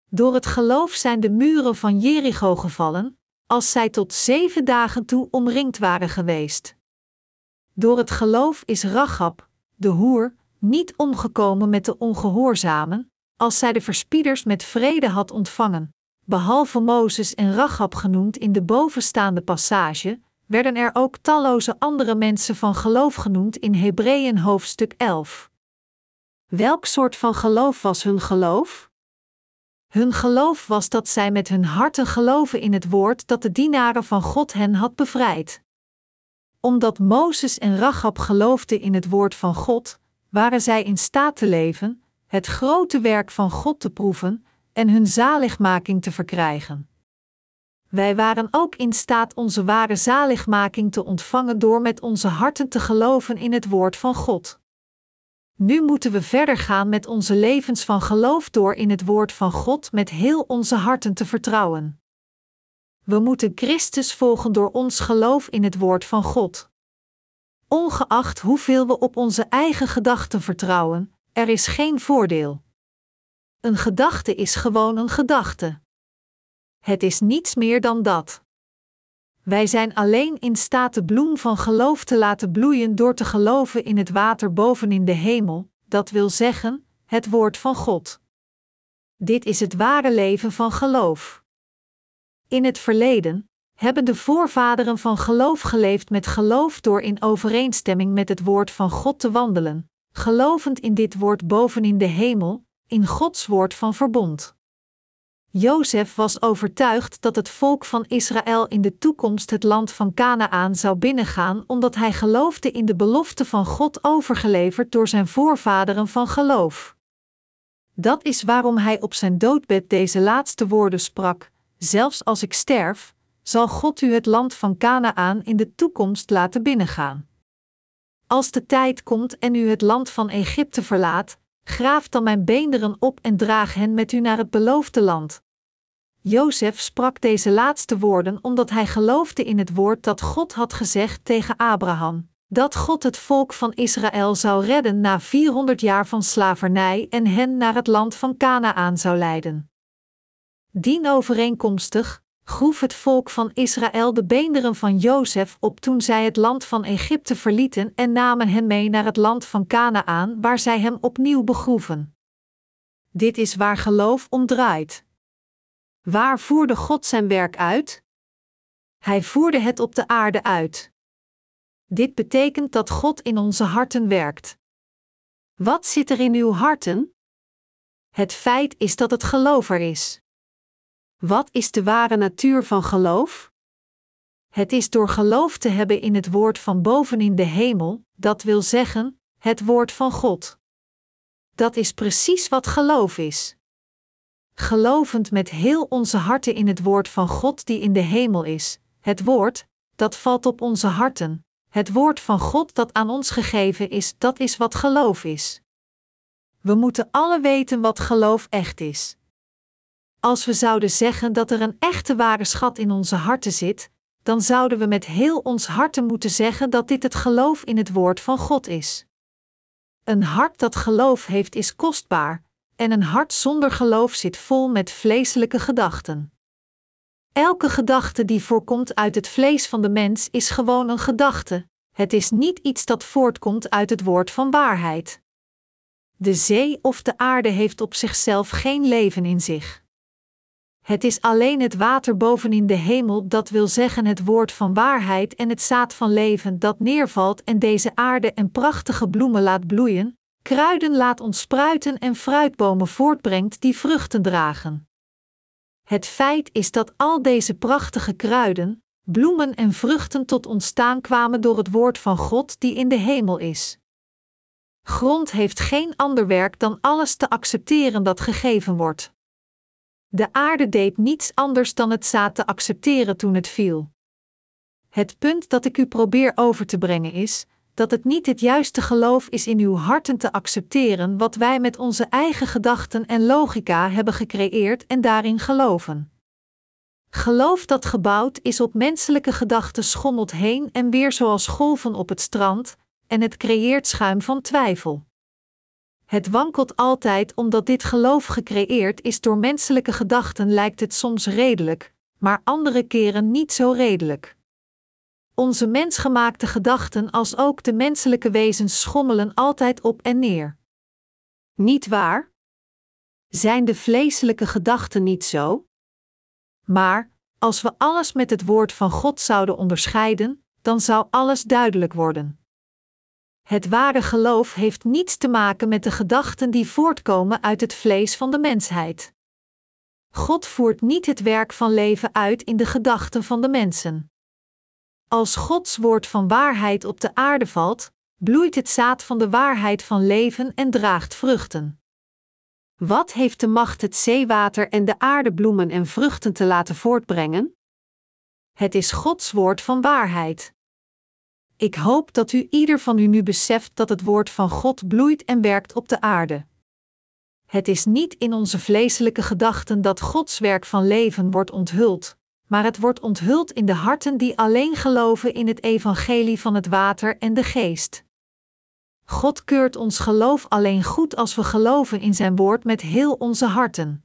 Door het geloof zijn de muren van Jericho gevallen, als zij tot zeven dagen toe omringd waren geweest. Door het geloof is Rachab, de hoer, niet omgekomen met de ongehoorzamen, als zij de verspieders met vrede had ontvangen behalve Mozes en Rachab genoemd in de bovenstaande passage, werden er ook talloze andere mensen van geloof genoemd in Hebreeën hoofdstuk 11. Welk soort van geloof was hun geloof? Hun geloof was dat zij met hun harten geloven in het woord dat de dienaren van God hen had bevrijd. Omdat Mozes en Rachab geloofden in het woord van God, waren zij in staat te leven, het grote werk van God te proeven en hun zaligmaking te verkrijgen. Wij waren ook in staat onze ware zaligmaking te ontvangen door met onze harten te geloven in het woord van God. Nu moeten we verder gaan met onze levens van geloof door in het woord van God met heel onze harten te vertrouwen. We moeten Christus volgen door ons geloof in het woord van God. Ongeacht hoeveel we op onze eigen gedachten vertrouwen, er is geen voordeel. Een gedachte is gewoon een gedachte. Het is niets meer dan dat. Wij zijn alleen in staat de bloem van geloof te laten bloeien door te geloven in het water boven in de hemel, dat wil zeggen, het woord van God. Dit is het ware leven van geloof. In het verleden hebben de voorvaderen van geloof geleefd met geloof door in overeenstemming met het woord van God te wandelen, gelovend in dit woord boven in de hemel, in Gods woord van verbond. Jozef was overtuigd dat het volk van Israël in de toekomst het land van Canaan zou binnengaan, omdat hij geloofde in de belofte van God overgeleverd door zijn voorvaderen van geloof. Dat is waarom hij op zijn doodbed deze laatste woorden sprak: Zelfs als ik sterf, zal God u het land van Canaan in de toekomst laten binnengaan. Als de tijd komt en u het land van Egypte verlaat, graaf dan mijn beenderen op en draag hen met u naar het beloofde land. Jozef sprak deze laatste woorden omdat hij geloofde in het woord dat God had gezegd tegen Abraham: dat God het volk van Israël zou redden na 400 jaar van slavernij en hen naar het land van Canaan zou leiden. Dienovereenkomstig groef het volk van Israël de beenderen van Jozef op toen zij het land van Egypte verlieten en namen hem mee naar het land van Canaan, waar zij hem opnieuw begroeven. Dit is waar geloof om draait. Waar voerde God zijn werk uit? Hij voerde het op de aarde uit. Dit betekent dat God in onze harten werkt. Wat zit er in uw harten? Het feit is dat het geloof er is. Wat is de ware natuur van geloof? Het is door geloof te hebben in het woord van boven in de hemel, dat wil zeggen, het woord van God. Dat is precies wat geloof is. Gelovend met heel onze harten in het woord van God die in de hemel is, het woord, dat valt op onze harten, het woord van God dat aan ons gegeven is, dat is wat geloof is. We moeten alle weten wat geloof echt is. Als we zouden zeggen dat er een echte ware schat in onze harten zit, dan zouden we met heel ons harten moeten zeggen dat dit het geloof in het woord van God is. Een hart dat geloof heeft is kostbaar, en een hart zonder geloof zit vol met vleeselijke gedachten. Elke gedachte die voorkomt uit het vlees van de mens is gewoon een gedachte, het is niet iets dat voortkomt uit het woord van waarheid. De zee of de aarde heeft op zichzelf geen leven in zich. Het is alleen het water bovenin de hemel, dat wil zeggen het woord van waarheid en het zaad van leven dat neervalt en deze aarde en prachtige bloemen laat bloeien, kruiden laat ontspruiten en fruitbomen voortbrengt die vruchten dragen. Het feit is dat al deze prachtige kruiden, bloemen en vruchten tot ontstaan kwamen door het woord van God die in de hemel is. Grond heeft geen ander werk dan alles te accepteren dat gegeven wordt. De aarde deed niets anders dan het zaad te accepteren toen het viel. Het punt dat ik u probeer over te brengen is dat het niet het juiste geloof is in uw harten te accepteren wat wij met onze eigen gedachten en logica hebben gecreëerd en daarin geloven. Geloof dat gebouwd is op menselijke gedachten schommelt heen en weer zoals golven op het strand, en het creëert schuim van twijfel. Het wankelt altijd omdat dit geloof gecreëerd is door menselijke gedachten lijkt het soms redelijk, maar andere keren niet zo redelijk. Onze mensgemaakte gedachten als ook de menselijke wezens schommelen altijd op en neer. Niet waar? Zijn de vleeselijke gedachten niet zo? Maar, als we alles met het woord van God zouden onderscheiden, dan zou alles duidelijk worden. Het ware geloof heeft niets te maken met de gedachten die voortkomen uit het vlees van de mensheid. God voert niet het werk van leven uit in de gedachten van de mensen. Als Gods woord van waarheid op de aarde valt, bloeit het zaad van de waarheid van leven en draagt vruchten. Wat heeft de macht het zeewater en de aarde bloemen en vruchten te laten voortbrengen? Het is Gods woord van waarheid. Ik hoop dat u ieder van u nu beseft dat het woord van God bloeit en werkt op de aarde. Het is niet in onze vleeselijke gedachten dat Gods werk van leven wordt onthuld, maar het wordt onthuld in de harten die alleen geloven in het evangelie van het water en de geest. God keurt ons geloof alleen goed als we geloven in Zijn woord met heel onze harten.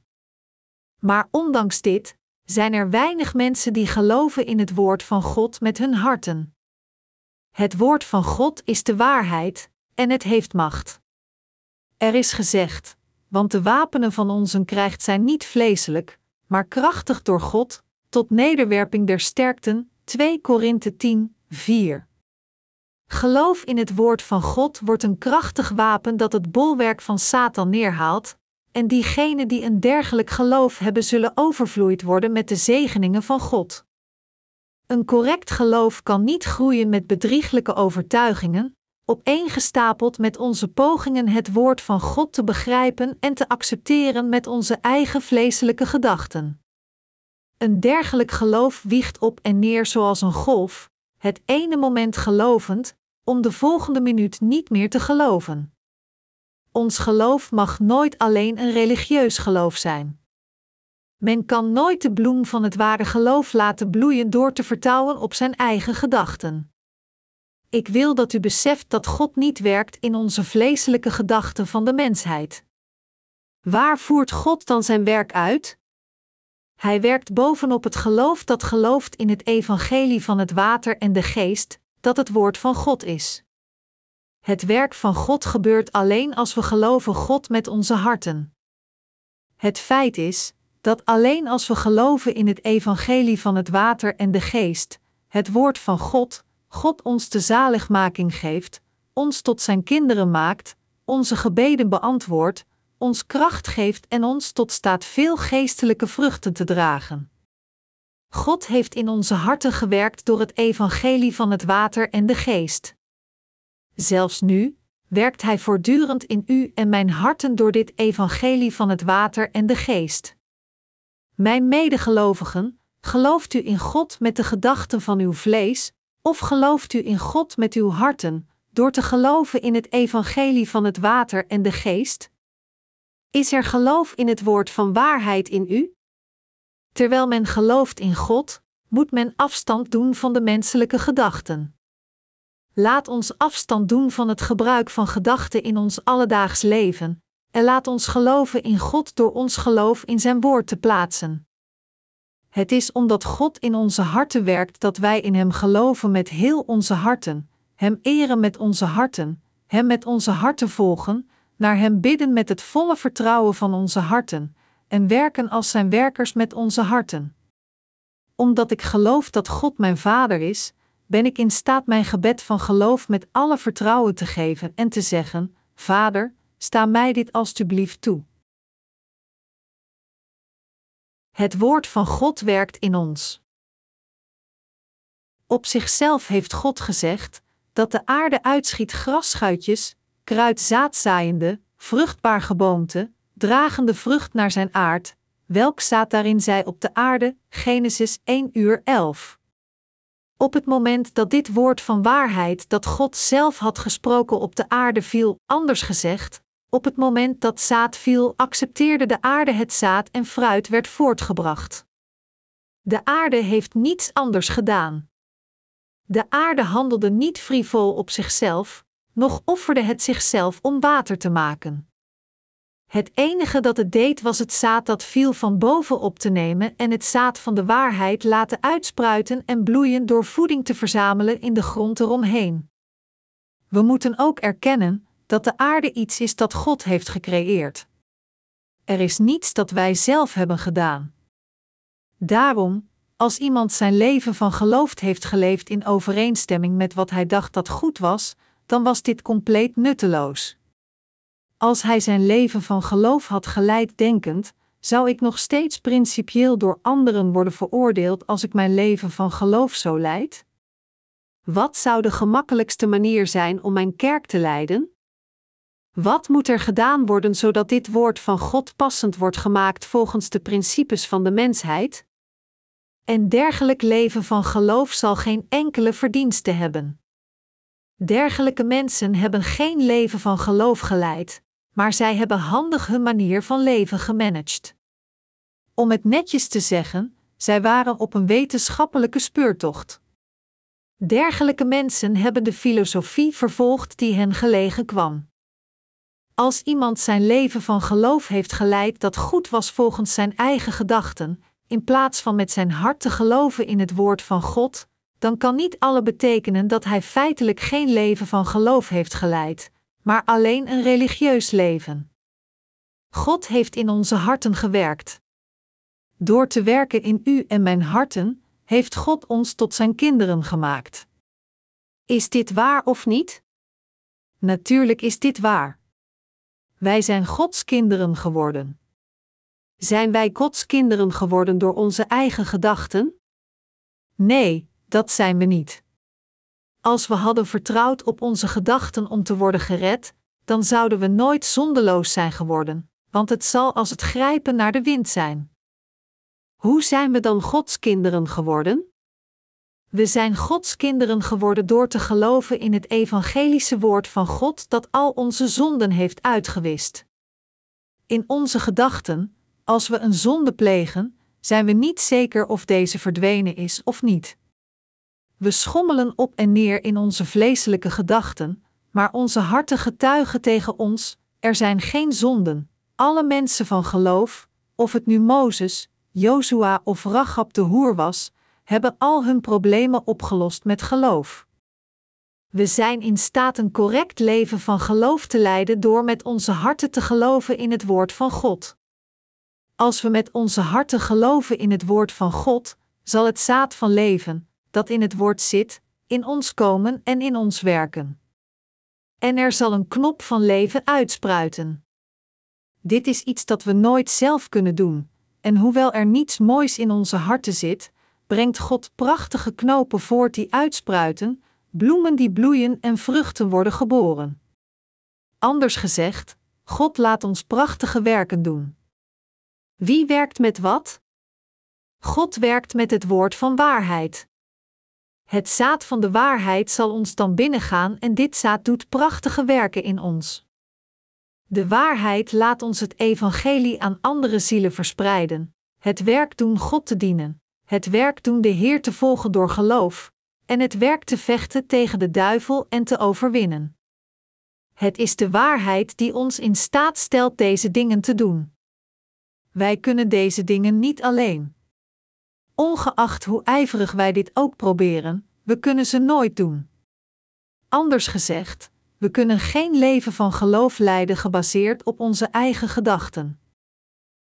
Maar ondanks dit zijn er weinig mensen die geloven in het woord van God met hun harten. Het woord van God is de waarheid en het heeft macht. Er is gezegd: want de wapenen van onze krijgt zijn niet vleeselijk, maar krachtig door God, tot nederwerping der sterkten. 2 Korinthe 10, 4. Geloof in het woord van God wordt een krachtig wapen dat het bolwerk van Satan neerhaalt, en diegenen die een dergelijk geloof hebben zullen overvloeid worden met de zegeningen van God. Een correct geloof kan niet groeien met bedrieglijke overtuigingen, opeengestapeld met onze pogingen het woord van God te begrijpen en te accepteren met onze eigen vleeselijke gedachten. Een dergelijk geloof wiegt op en neer zoals een golf, het ene moment gelovend, om de volgende minuut niet meer te geloven. Ons geloof mag nooit alleen een religieus geloof zijn. Men kan nooit de bloem van het ware geloof laten bloeien door te vertrouwen op zijn eigen gedachten. Ik wil dat u beseft dat God niet werkt in onze vleeselijke gedachten van de mensheid. Waar voert God dan zijn werk uit? Hij werkt bovenop het geloof dat gelooft in het evangelie van het water en de geest, dat het woord van God is. Het werk van God gebeurt alleen als we geloven God met onze harten. Het feit is dat alleen als we geloven in het evangelie van het water en de geest, het woord van God, God ons de zaligmaking geeft, ons tot zijn kinderen maakt, onze gebeden beantwoordt, ons kracht geeft en ons tot staat veel geestelijke vruchten te dragen. God heeft in onze harten gewerkt door het evangelie van het water en de geest. Zelfs nu werkt Hij voortdurend in u en mijn harten door dit evangelie van het water en de geest. Mijn medegelovigen, gelooft u in God met de gedachten van uw vlees, of gelooft u in God met uw harten, door te geloven in het evangelie van het water en de geest? Is er geloof in het woord van waarheid in u? Terwijl men gelooft in God, moet men afstand doen van de menselijke gedachten. Laat ons afstand doen van het gebruik van gedachten in ons alledaags leven, en laat ons geloven in God door ons geloof in Zijn woord te plaatsen. Het is omdat God in onze harten werkt dat wij in Hem geloven met heel onze harten, Hem eren met onze harten, Hem met onze harten volgen, naar Hem bidden met het volle vertrouwen van onze harten, en werken als Zijn werkers met onze harten. Omdat ik geloof dat God mijn Vader is, ben ik in staat mijn gebed van geloof met alle vertrouwen te geven en te zeggen: Vader, sta mij dit alstublieft toe. Het woord van God werkt in ons. Op zichzelf heeft God gezegd dat de aarde uitschiet grasschuitjes, kruid zaadzaaiende, vruchtbaar geboomte, dragende vrucht naar zijn aard, welk zaad daarin zij op de aarde, Genesis 1 uur 11. Op het moment dat dit woord van waarheid dat God zelf had gesproken op de aarde viel, anders gezegd, op het moment dat zaad viel, accepteerde de aarde het zaad en fruit werd voortgebracht. De aarde heeft niets anders gedaan. De aarde handelde niet frivol op zichzelf, noch offerde het zichzelf om water te maken. Het enige dat het deed was het zaad dat viel van boven op te nemen en het zaad van de waarheid laten uitspruiten en bloeien door voeding te verzamelen in de grond eromheen. We moeten ook erkennen dat de aarde iets is dat God heeft gecreëerd. Er is niets dat wij zelf hebben gedaan. Daarom, als iemand zijn leven van geloof heeft geleefd in overeenstemming met wat hij dacht dat goed was, dan was dit compleet nutteloos. Als hij zijn leven van geloof had geleid denkend, zou ik nog steeds principieel door anderen worden veroordeeld als ik mijn leven van geloof zo leid? Wat zou de gemakkelijkste manier zijn om mijn kerk te leiden? Wat moet er gedaan worden zodat dit woord van God passend wordt gemaakt volgens de principes van de mensheid? En dergelijk leven van geloof zal geen enkele verdienste hebben. Dergelijke mensen hebben geen leven van geloof geleid, maar zij hebben handig hun manier van leven gemanaged. Om het netjes te zeggen, zij waren op een wetenschappelijke speurtocht. Dergelijke mensen hebben de filosofie vervolgd die hen gelegen kwam. Als iemand zijn leven van geloof heeft geleid dat goed was volgens zijn eigen gedachten, in plaats van met zijn hart te geloven in het woord van God, dan kan niet alle betekenen dat hij feitelijk geen leven van geloof heeft geleid, maar alleen een religieus leven. God heeft in onze harten gewerkt. Door te werken in u en mijn harten, heeft God ons tot zijn kinderen gemaakt. Is dit waar of niet? Natuurlijk is dit waar. Wij zijn Gods kinderen geworden. Zijn wij Gods kinderen geworden door onze eigen gedachten? Nee, dat zijn we niet. Als we hadden vertrouwd op onze gedachten om te worden gered, dan zouden we nooit zondeloos zijn geworden, want het zal als het grijpen naar de wind zijn. Hoe zijn we dan Gods kinderen geworden? We zijn Gods kinderen geworden door te geloven in het evangelische woord van God dat al onze zonden heeft uitgewist. In onze gedachten, als we een zonde plegen, zijn we niet zeker of deze verdwenen is of niet. We schommelen op en neer in onze vleeselijke gedachten, maar onze harten getuigen tegen ons: er zijn geen zonden. Alle mensen van geloof, of het nu Mozes, Jozua of Rachab de hoer was, hebben al hun problemen opgelost met geloof. We zijn in staat een correct leven van geloof te leiden door met onze harten te geloven in het woord van God. Als we met onze harten geloven in het woord van God, zal het zaad van leven, dat in het woord zit, in ons komen en in ons werken. En er zal een knop van leven uitspruiten. Dit is iets dat we nooit zelf kunnen doen, en hoewel er niets moois in onze harten zit, brengt God prachtige knopen voort die uitspruiten, bloemen die bloeien en vruchten worden geboren. Anders gezegd, God laat ons prachtige werken doen. Wie werkt met wat? God werkt met het woord van waarheid. Het zaad van de waarheid zal ons dan binnengaan en dit zaad doet prachtige werken in ons. De waarheid laat ons het evangelie aan andere zielen verspreiden, het werk doen God te dienen, het werk doen de Heer te volgen door geloof, en het werk te vechten tegen de duivel en te overwinnen. Het is de waarheid die ons in staat stelt deze dingen te doen. Wij kunnen deze dingen niet alleen. Ongeacht hoe ijverig wij dit ook proberen, we kunnen ze nooit doen. Anders gezegd, we kunnen geen leven van geloof leiden gebaseerd op onze eigen gedachten.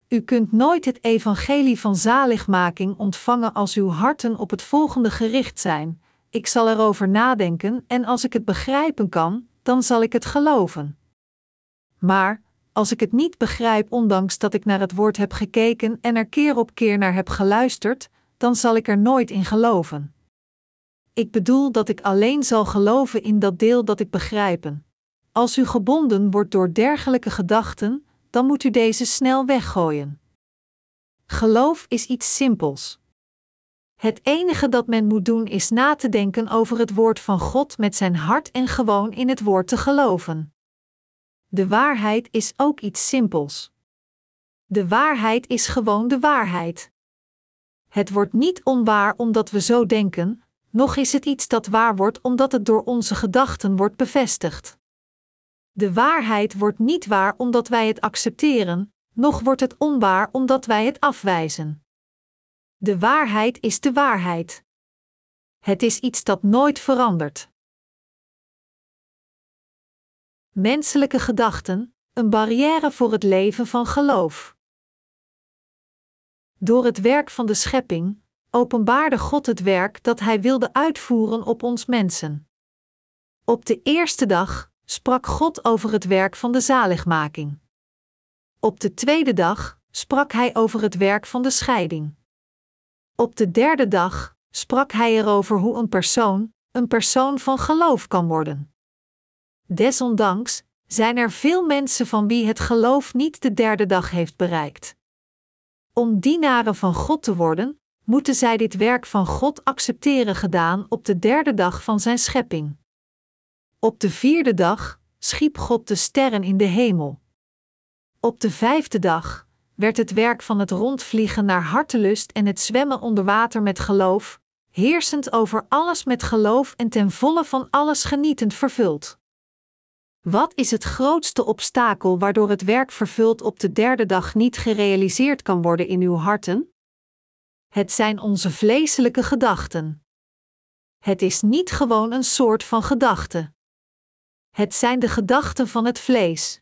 U kunt nooit het evangelie van zaligmaking ontvangen als uw harten op het volgende gericht zijn: ik zal erover nadenken en als ik het begrijpen kan, dan zal ik het geloven. Maar, als ik het niet begrijp, ondanks dat ik naar het woord heb gekeken en er keer op keer naar heb geluisterd, dan zal ik er nooit in geloven. Ik bedoel dat ik alleen zal geloven in dat deel dat ik begrijpen. Als u gebonden wordt door dergelijke gedachten, dan moet u deze snel weggooien. Geloof is iets simpels. Het enige dat men moet doen is na te denken over het woord van God met zijn hart en gewoon in het woord te geloven. De waarheid is ook iets simpels. De waarheid is gewoon de waarheid. Het wordt niet onwaar omdat we zo denken, noch is het iets dat waar wordt omdat het door onze gedachten wordt bevestigd. De waarheid wordt niet waar omdat wij het accepteren, noch wordt het onwaar omdat wij het afwijzen. De waarheid is de waarheid. Het is iets dat nooit verandert. Menselijke gedachten, een barrière voor het leven van geloof. Door het werk van de schepping openbaarde God het werk dat Hij wilde uitvoeren op ons mensen. Op de eerste dag sprak God over het werk van de zaligmaking. Op de tweede dag sprak Hij over het werk van de scheiding. Op de derde dag sprak Hij erover hoe een persoon een persoon van geloof kan worden. Desondanks zijn er veel mensen van wie het geloof niet de derde dag heeft bereikt. Om dienaren van God te worden, moeten zij dit werk van God accepteren gedaan op de derde dag van zijn schepping. Op de vierde dag schiep God de sterren in de hemel. Op de vijfde dag werd het werk van het rondvliegen naar hartelust en het zwemmen onder water met geloof heersend over alles met geloof en ten volle van alles genietend vervuld. Wat is het grootste obstakel waardoor het werk vervuld op de derde dag niet gerealiseerd kan worden in uw harten? Het zijn onze vleeselijke gedachten. Het is niet gewoon een soort van gedachte. Het zijn de gedachten van het vlees.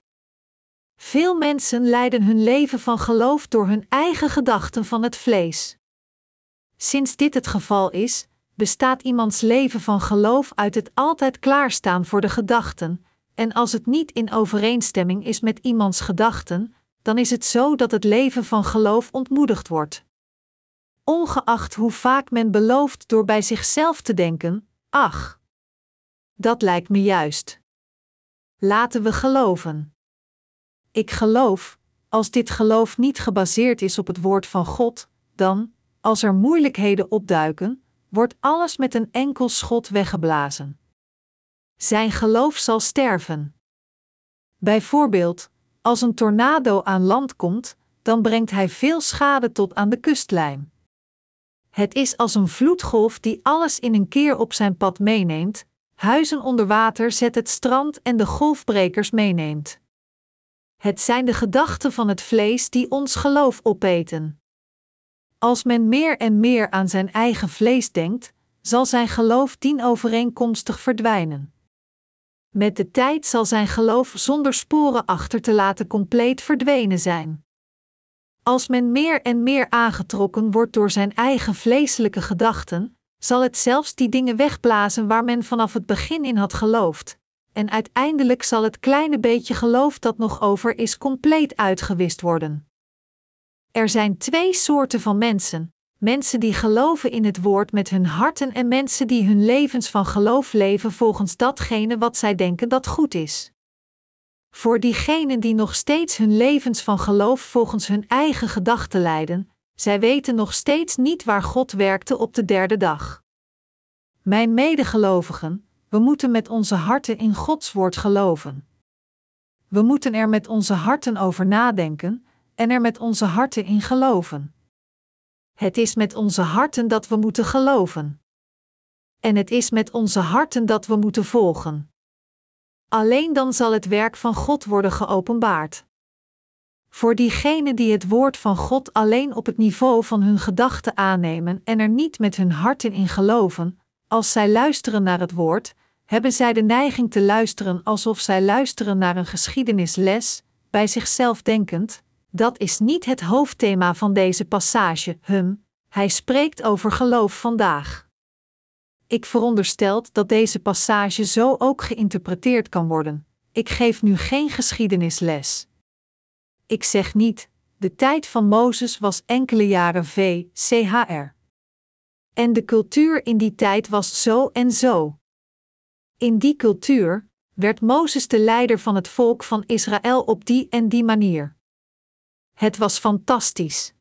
Veel mensen leiden hun leven van geloof door hun eigen gedachten van het vlees. Sinds dit het geval is, bestaat iemands leven van geloof uit het altijd klaarstaan voor de gedachten, en als het niet in overeenstemming is met iemands gedachten, dan is het zo dat het leven van geloof ontmoedigd wordt. Ongeacht hoe vaak men belooft door bij zichzelf te denken: ach, dat lijkt me juist. Laten we geloven. Ik geloof, als dit geloof niet gebaseerd is op het woord van God, dan, als er moeilijkheden opduiken, wordt alles met een enkel schot weggeblazen. Zijn geloof zal sterven. Bijvoorbeeld, als een tornado aan land komt, dan brengt hij veel schade tot aan de kustlijn. Het is als een vloedgolf die alles in een keer op zijn pad meeneemt, huizen onder water zet het strand en de golfbrekers meeneemt. Het zijn de gedachten van het vlees die ons geloof opeten. Als men meer en meer aan zijn eigen vlees denkt, zal zijn geloof dienovereenkomstig verdwijnen. Met de tijd zal zijn geloof zonder sporen achter te laten compleet verdwenen zijn. Als men meer en meer aangetrokken wordt door zijn eigen vleeselijke gedachten, zal het zelfs die dingen wegblazen waar men vanaf het begin in had geloofd, en uiteindelijk zal het kleine beetje geloof dat nog over is compleet uitgewist worden. Er zijn twee soorten van mensen: mensen die geloven in het woord met hun harten en mensen die hun levens van geloof leven volgens datgene wat zij denken dat goed is. Voor diegenen die nog steeds hun levens van geloof volgens hun eigen gedachten leiden, zij weten nog steeds niet waar God werkte op de derde dag. Mijn medegelovigen, we moeten met onze harten in Gods woord geloven. We moeten er met onze harten over nadenken en er met onze harten in geloven. Het is met onze harten dat we moeten geloven. En het is met onze harten dat we moeten volgen. Alleen dan zal het werk van God worden geopenbaard. Voor diegenen die het woord van God alleen op het niveau van hun gedachten aannemen en er niet met hun harten in geloven, als zij luisteren naar het woord, hebben zij de neiging te luisteren alsof zij luisteren naar een geschiedenisles, bij zichzelf denkend: dat is niet het hoofdthema van deze passage, hum, hij spreekt over geloof vandaag. Ik veronderstel dat deze passage zo ook geïnterpreteerd kan worden. Ik geef nu geen geschiedenisles. Ik zeg niet, de tijd van Mozes was enkele jaren VCHR. En de cultuur in die tijd was zo en zo. In die cultuur werd Mozes de leider van het volk van Israël op die en die manier. Het was fantastisch.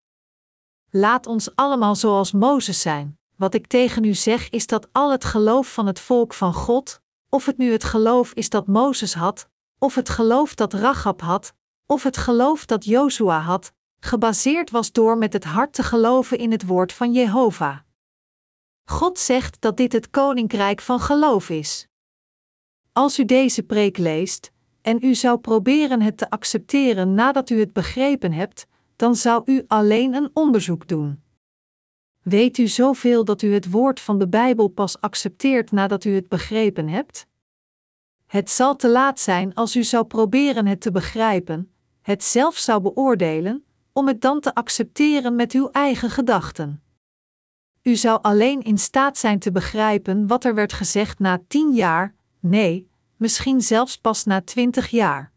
Laat ons allemaal zoals Mozes zijn. Wat ik tegen u zeg is dat al het geloof van het volk van God, of het nu het geloof is dat Mozes had, of het geloof dat Rachab had, of het geloof dat Jozua had, gebaseerd was door met het hart te geloven in het woord van Jehovah. God zegt dat dit het koninkrijk van geloof is. Als u deze preek leest, en u zou proberen het te accepteren nadat u het begrepen hebt, dan zou u alleen een onderzoek doen. Weet u zoveel dat u het woord van de Bijbel pas accepteert nadat u het begrepen hebt? Het zal te laat zijn als u zou proberen het te begrijpen, het zelf zou beoordelen, om het dan te accepteren met uw eigen gedachten. U zou alleen in staat zijn te begrijpen wat er werd gezegd na tien jaar, nee, misschien zelfs pas na twintig jaar.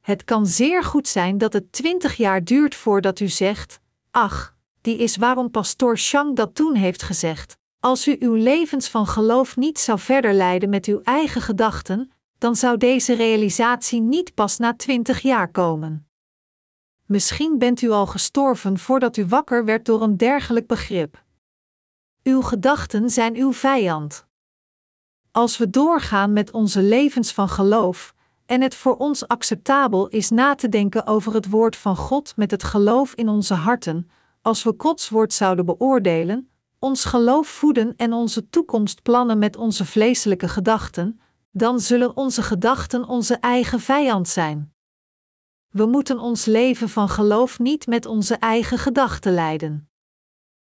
Het kan zeer goed zijn dat het twintig jaar duurt voordat u zegt: Ach, die is waarom pastoor Shang dat toen heeft gezegd. Als u uw levens van geloof niet zou verder leiden met uw eigen gedachten, dan zou deze realisatie niet pas na twintig jaar komen. Misschien bent u al gestorven voordat u wakker werd door een dergelijk begrip. Uw gedachten zijn uw vijand. Als we doorgaan met onze levens van geloof, en het voor ons acceptabel is na te denken over het woord van God met het geloof in onze harten, als we Gods woord zouden beoordelen, ons geloof voeden en onze toekomst plannen met onze vleeselijke gedachten, dan zullen onze gedachten onze eigen vijand zijn. We moeten ons leven van geloof niet met onze eigen gedachten leiden.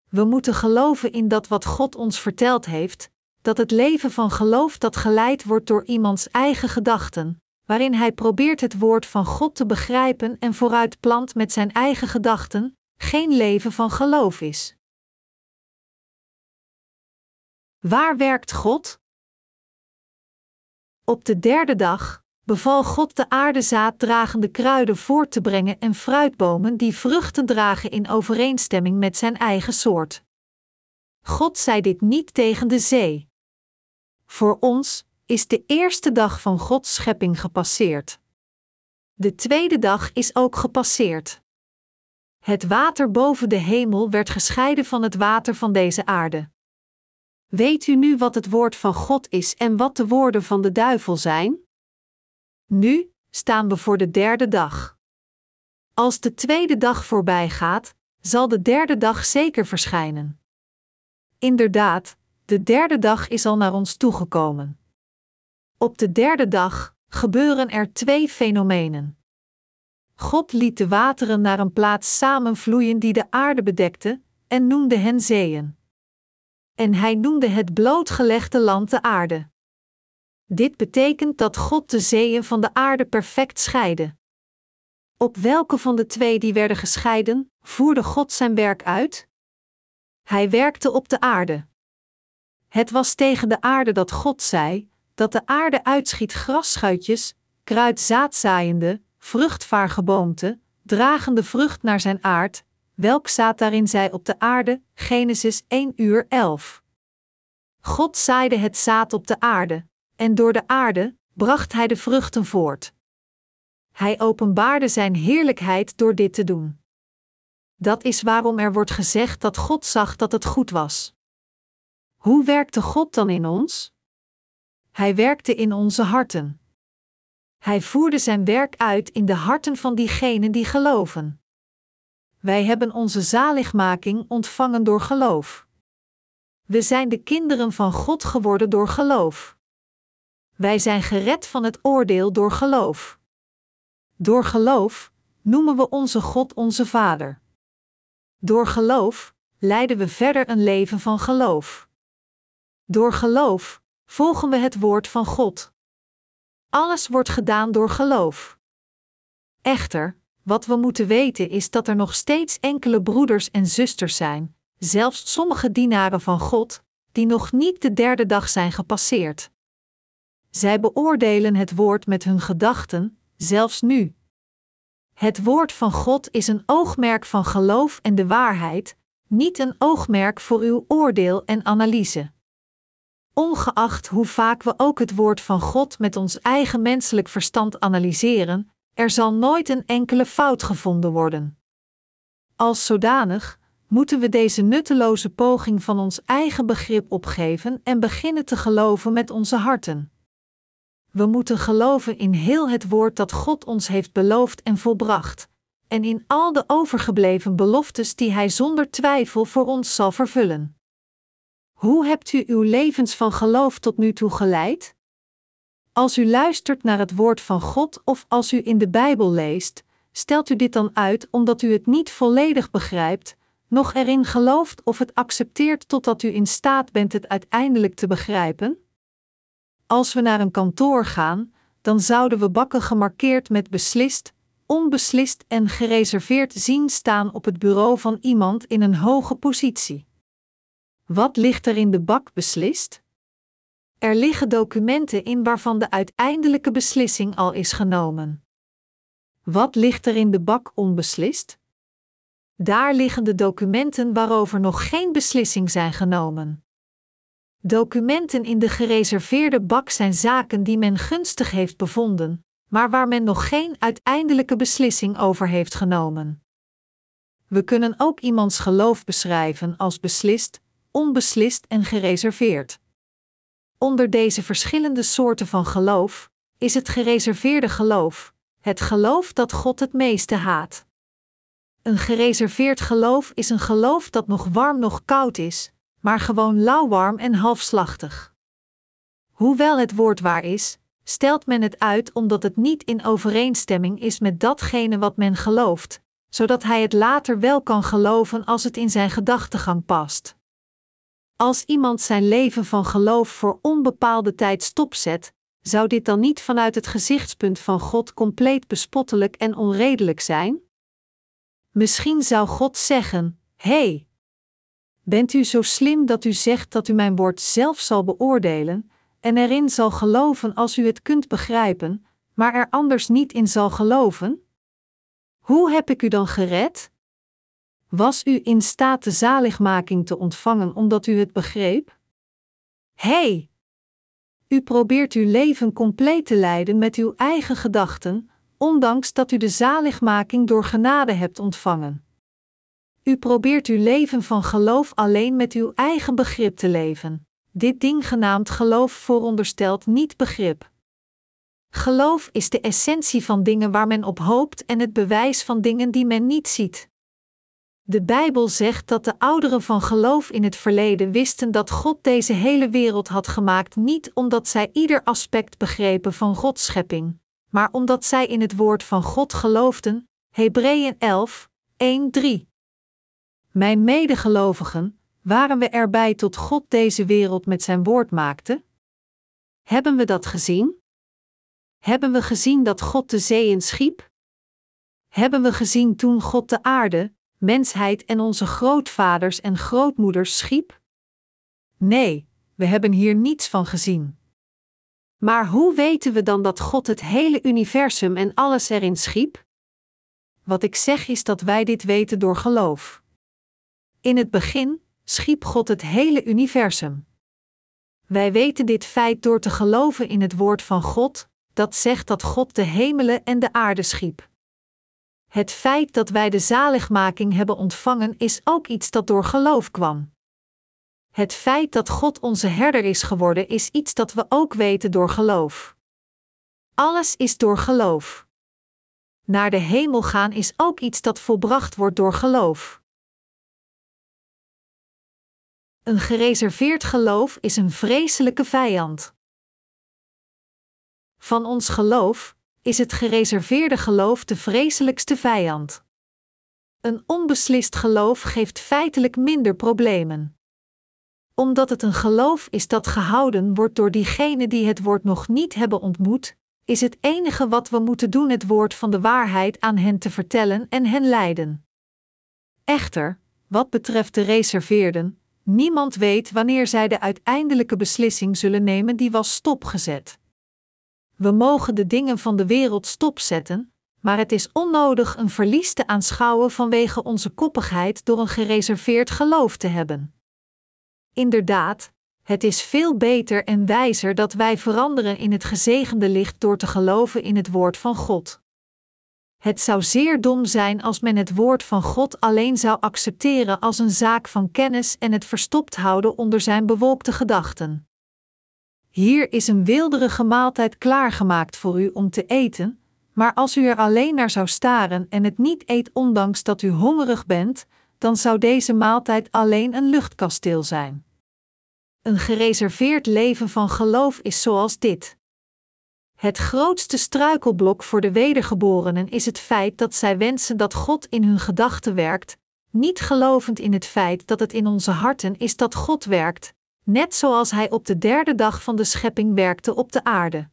We moeten geloven in dat wat God ons verteld heeft, dat het leven van geloof dat geleid wordt door iemands eigen gedachten, waarin hij probeert het woord van God te begrijpen en vooruit plant met zijn eigen gedachten, geen leven van geloof is. Waar werkt God? Op de derde dag beval God de aardezaaddragende kruiden voort te brengen en fruitbomen die vruchten dragen in overeenstemming met zijn eigen soort. God zei dit niet tegen de zee. Voor ons is de eerste dag van Gods schepping gepasseerd. De tweede dag is ook gepasseerd. Het water boven de hemel werd gescheiden van het water van deze aarde. Weet u nu wat het woord van God is en wat de woorden van de duivel zijn? Nu staan we voor de derde dag. Als de tweede dag voorbij gaat, zal de derde dag zeker verschijnen. Inderdaad, de derde dag is al naar ons toegekomen. Op de derde dag gebeuren er twee fenomenen. God liet de wateren naar een plaats samenvloeien die de aarde bedekte, en noemde hen zeeën. En hij noemde het blootgelegde land de aarde. Dit betekent dat God de zeeën van de aarde perfect scheidde. Op welke van de twee die werden gescheiden, voerde God zijn werk uit? Hij werkte op de aarde. Het was tegen de aarde dat God zei: dat de aarde uitschiet grasschuitjes, kruidzaadzaaiende, vruchtvaargeboomte, dragende vrucht naar zijn aard, welk zaad daarin zij op de aarde, Genesis 1 uur 11. God zaaide het zaad op de aarde, en door de aarde bracht hij de vruchten voort. Hij openbaarde zijn heerlijkheid door dit te doen. Dat is waarom er wordt gezegd dat God zag dat het goed was. Hoe werkte God dan in ons? Hij werkte in onze harten. Hij voerde zijn werk uit in de harten van diegenen die geloven. Wij hebben onze zaligmaking ontvangen door geloof. We zijn de kinderen van God geworden door geloof. Wij zijn gered van het oordeel door geloof. Door geloof noemen we onze God onze Vader. Door geloof leiden we verder een leven van geloof. Door geloof volgen we het woord van God. Alles wordt gedaan door geloof. Echter, wat we moeten weten is dat er nog steeds enkele broeders en zusters zijn, zelfs sommige dienaren van God, die nog niet de derde dag zijn gepasseerd. Zij beoordelen het woord met hun gedachten, zelfs nu. Het woord van God is een oogmerk van geloof en de waarheid, niet een oogmerk voor uw oordeel en analyse. Ongeacht hoe vaak we ook het woord van God met ons eigen menselijk verstand analyseren, er zal nooit een enkele fout gevonden worden. Als zodanig moeten we deze nutteloze poging van ons eigen begrip opgeven en beginnen te geloven met onze harten. We moeten geloven in heel het woord dat God ons heeft beloofd en volbracht, en in al de overgebleven beloftes die Hij zonder twijfel voor ons zal vervullen. Hoe hebt u uw levens van geloof tot nu toe geleid? Als u luistert naar het woord van God of als u in de Bijbel leest, stelt u dit dan uit omdat u het niet volledig begrijpt, nog erin gelooft of het accepteert totdat u in staat bent het uiteindelijk te begrijpen? Als we naar een kantoor gaan, dan zouden we bakken gemarkeerd met beslist, onbeslist en gereserveerd zien staan op het bureau van iemand in een hoge positie. Wat ligt er in de bak beslist? Er liggen documenten in waarvan de uiteindelijke beslissing al is genomen. Wat ligt er in de bak onbeslist? Daar liggen de documenten waarover nog geen beslissing zijn genomen. Documenten in de gereserveerde bak zijn zaken die men gunstig heeft bevonden, maar waar men nog geen uiteindelijke beslissing over heeft genomen. We kunnen ook iemands geloof beschrijven als beslist, onbeslist en gereserveerd. Onder deze verschillende soorten van geloof is het gereserveerde geloof, het geloof dat God het meeste haat. Een gereserveerd geloof is een geloof dat nog warm nog koud is, maar gewoon lauwwarm en halfslachtig. Hoewel het woord waar is, stelt men het uit omdat het niet in overeenstemming is met datgene wat men gelooft, zodat hij het later wel kan geloven als het in zijn gedachtegang past. Als iemand zijn leven van geloof voor onbepaalde tijd stopzet, zou dit dan niet vanuit het gezichtspunt van God compleet bespottelijk en onredelijk zijn? Misschien zou God zeggen: hey, bent u zo slim dat u zegt dat u mijn woord zelf zal beoordelen en erin zal geloven als u het kunt begrijpen, maar er anders niet in zal geloven? Hoe heb ik u dan gered? Was u in staat de zaligmaking te ontvangen omdat u het begreep? hey, u probeert uw leven compleet te leiden met uw eigen gedachten, ondanks dat u de zaligmaking door genade hebt ontvangen. U probeert uw leven van geloof alleen met uw eigen begrip te leven. Dit ding genaamd geloof vooronderstelt niet begrip. Geloof is de essentie van dingen waar men op hoopt en het bewijs van dingen die men niet ziet. De Bijbel zegt dat de ouderen van geloof in het verleden wisten dat God deze hele wereld had gemaakt niet omdat zij ieder aspect begrepen van Gods schepping, maar omdat zij in het woord van God geloofden. Hebreeën 11, 1, 3. Mijn medegelovigen, waren we erbij tot God deze wereld met zijn woord maakte? Hebben we dat gezien? Hebben we gezien dat God de zeeën schiep? Hebben we gezien toen God de aarde, mensheid en onze grootvaders en grootmoeders schiep? Nee, we hebben hier niets van gezien. Maar hoe weten we dan dat God het hele universum en alles erin schiep? Wat ik zeg is dat wij dit weten door geloof. In het begin schiep God het hele universum. Wij weten dit feit door te geloven in het woord van God, dat zegt dat God de hemelen en de aarde schiep. Het feit dat wij de zaligmaking hebben ontvangen is ook iets dat door geloof kwam. Het feit dat God onze herder is geworden is iets dat we ook weten door geloof. Alles is door geloof. Naar de hemel gaan is ook iets dat volbracht wordt door geloof. Een gereserveerd geloof is een vreselijke vijand. Van ons geloof, is het gereserveerde geloof de vreselijkste vijand. Een onbeslist geloof geeft feitelijk minder problemen. Omdat het een geloof is dat gehouden wordt door diegenen die het woord nog niet hebben ontmoet, is het enige wat we moeten doen het woord van de waarheid aan hen te vertellen en hen leiden. Echter, wat betreft de reserveerden, niemand weet wanneer zij de uiteindelijke beslissing zullen nemen die was stopgezet. We mogen de dingen van de wereld stopzetten, maar het is onnodig een verlies te aanschouwen vanwege onze koppigheid door een gereserveerd geloof te hebben. Inderdaad, het is veel beter en wijzer dat wij veranderen in het gezegende licht door te geloven in het woord van God. Het zou zeer dom zijn als men het woord van God alleen zou accepteren als een zaak van kennis en het verstopt houden onder zijn bewolkte gedachten. Hier is een weelderige maaltijd klaargemaakt voor u om te eten, maar als u er alleen naar zou staren en het niet eet ondanks dat u hongerig bent, dan zou deze maaltijd alleen een luchtkasteel zijn. Een gereserveerd leven van geloof is zoals dit. Het grootste struikelblok voor de wedergeborenen is het feit dat zij wensen dat God in hun gedachten werkt, niet gelovend in het feit dat het in onze harten is dat God werkt, net zoals hij op de derde dag van de schepping werkte op de aarde.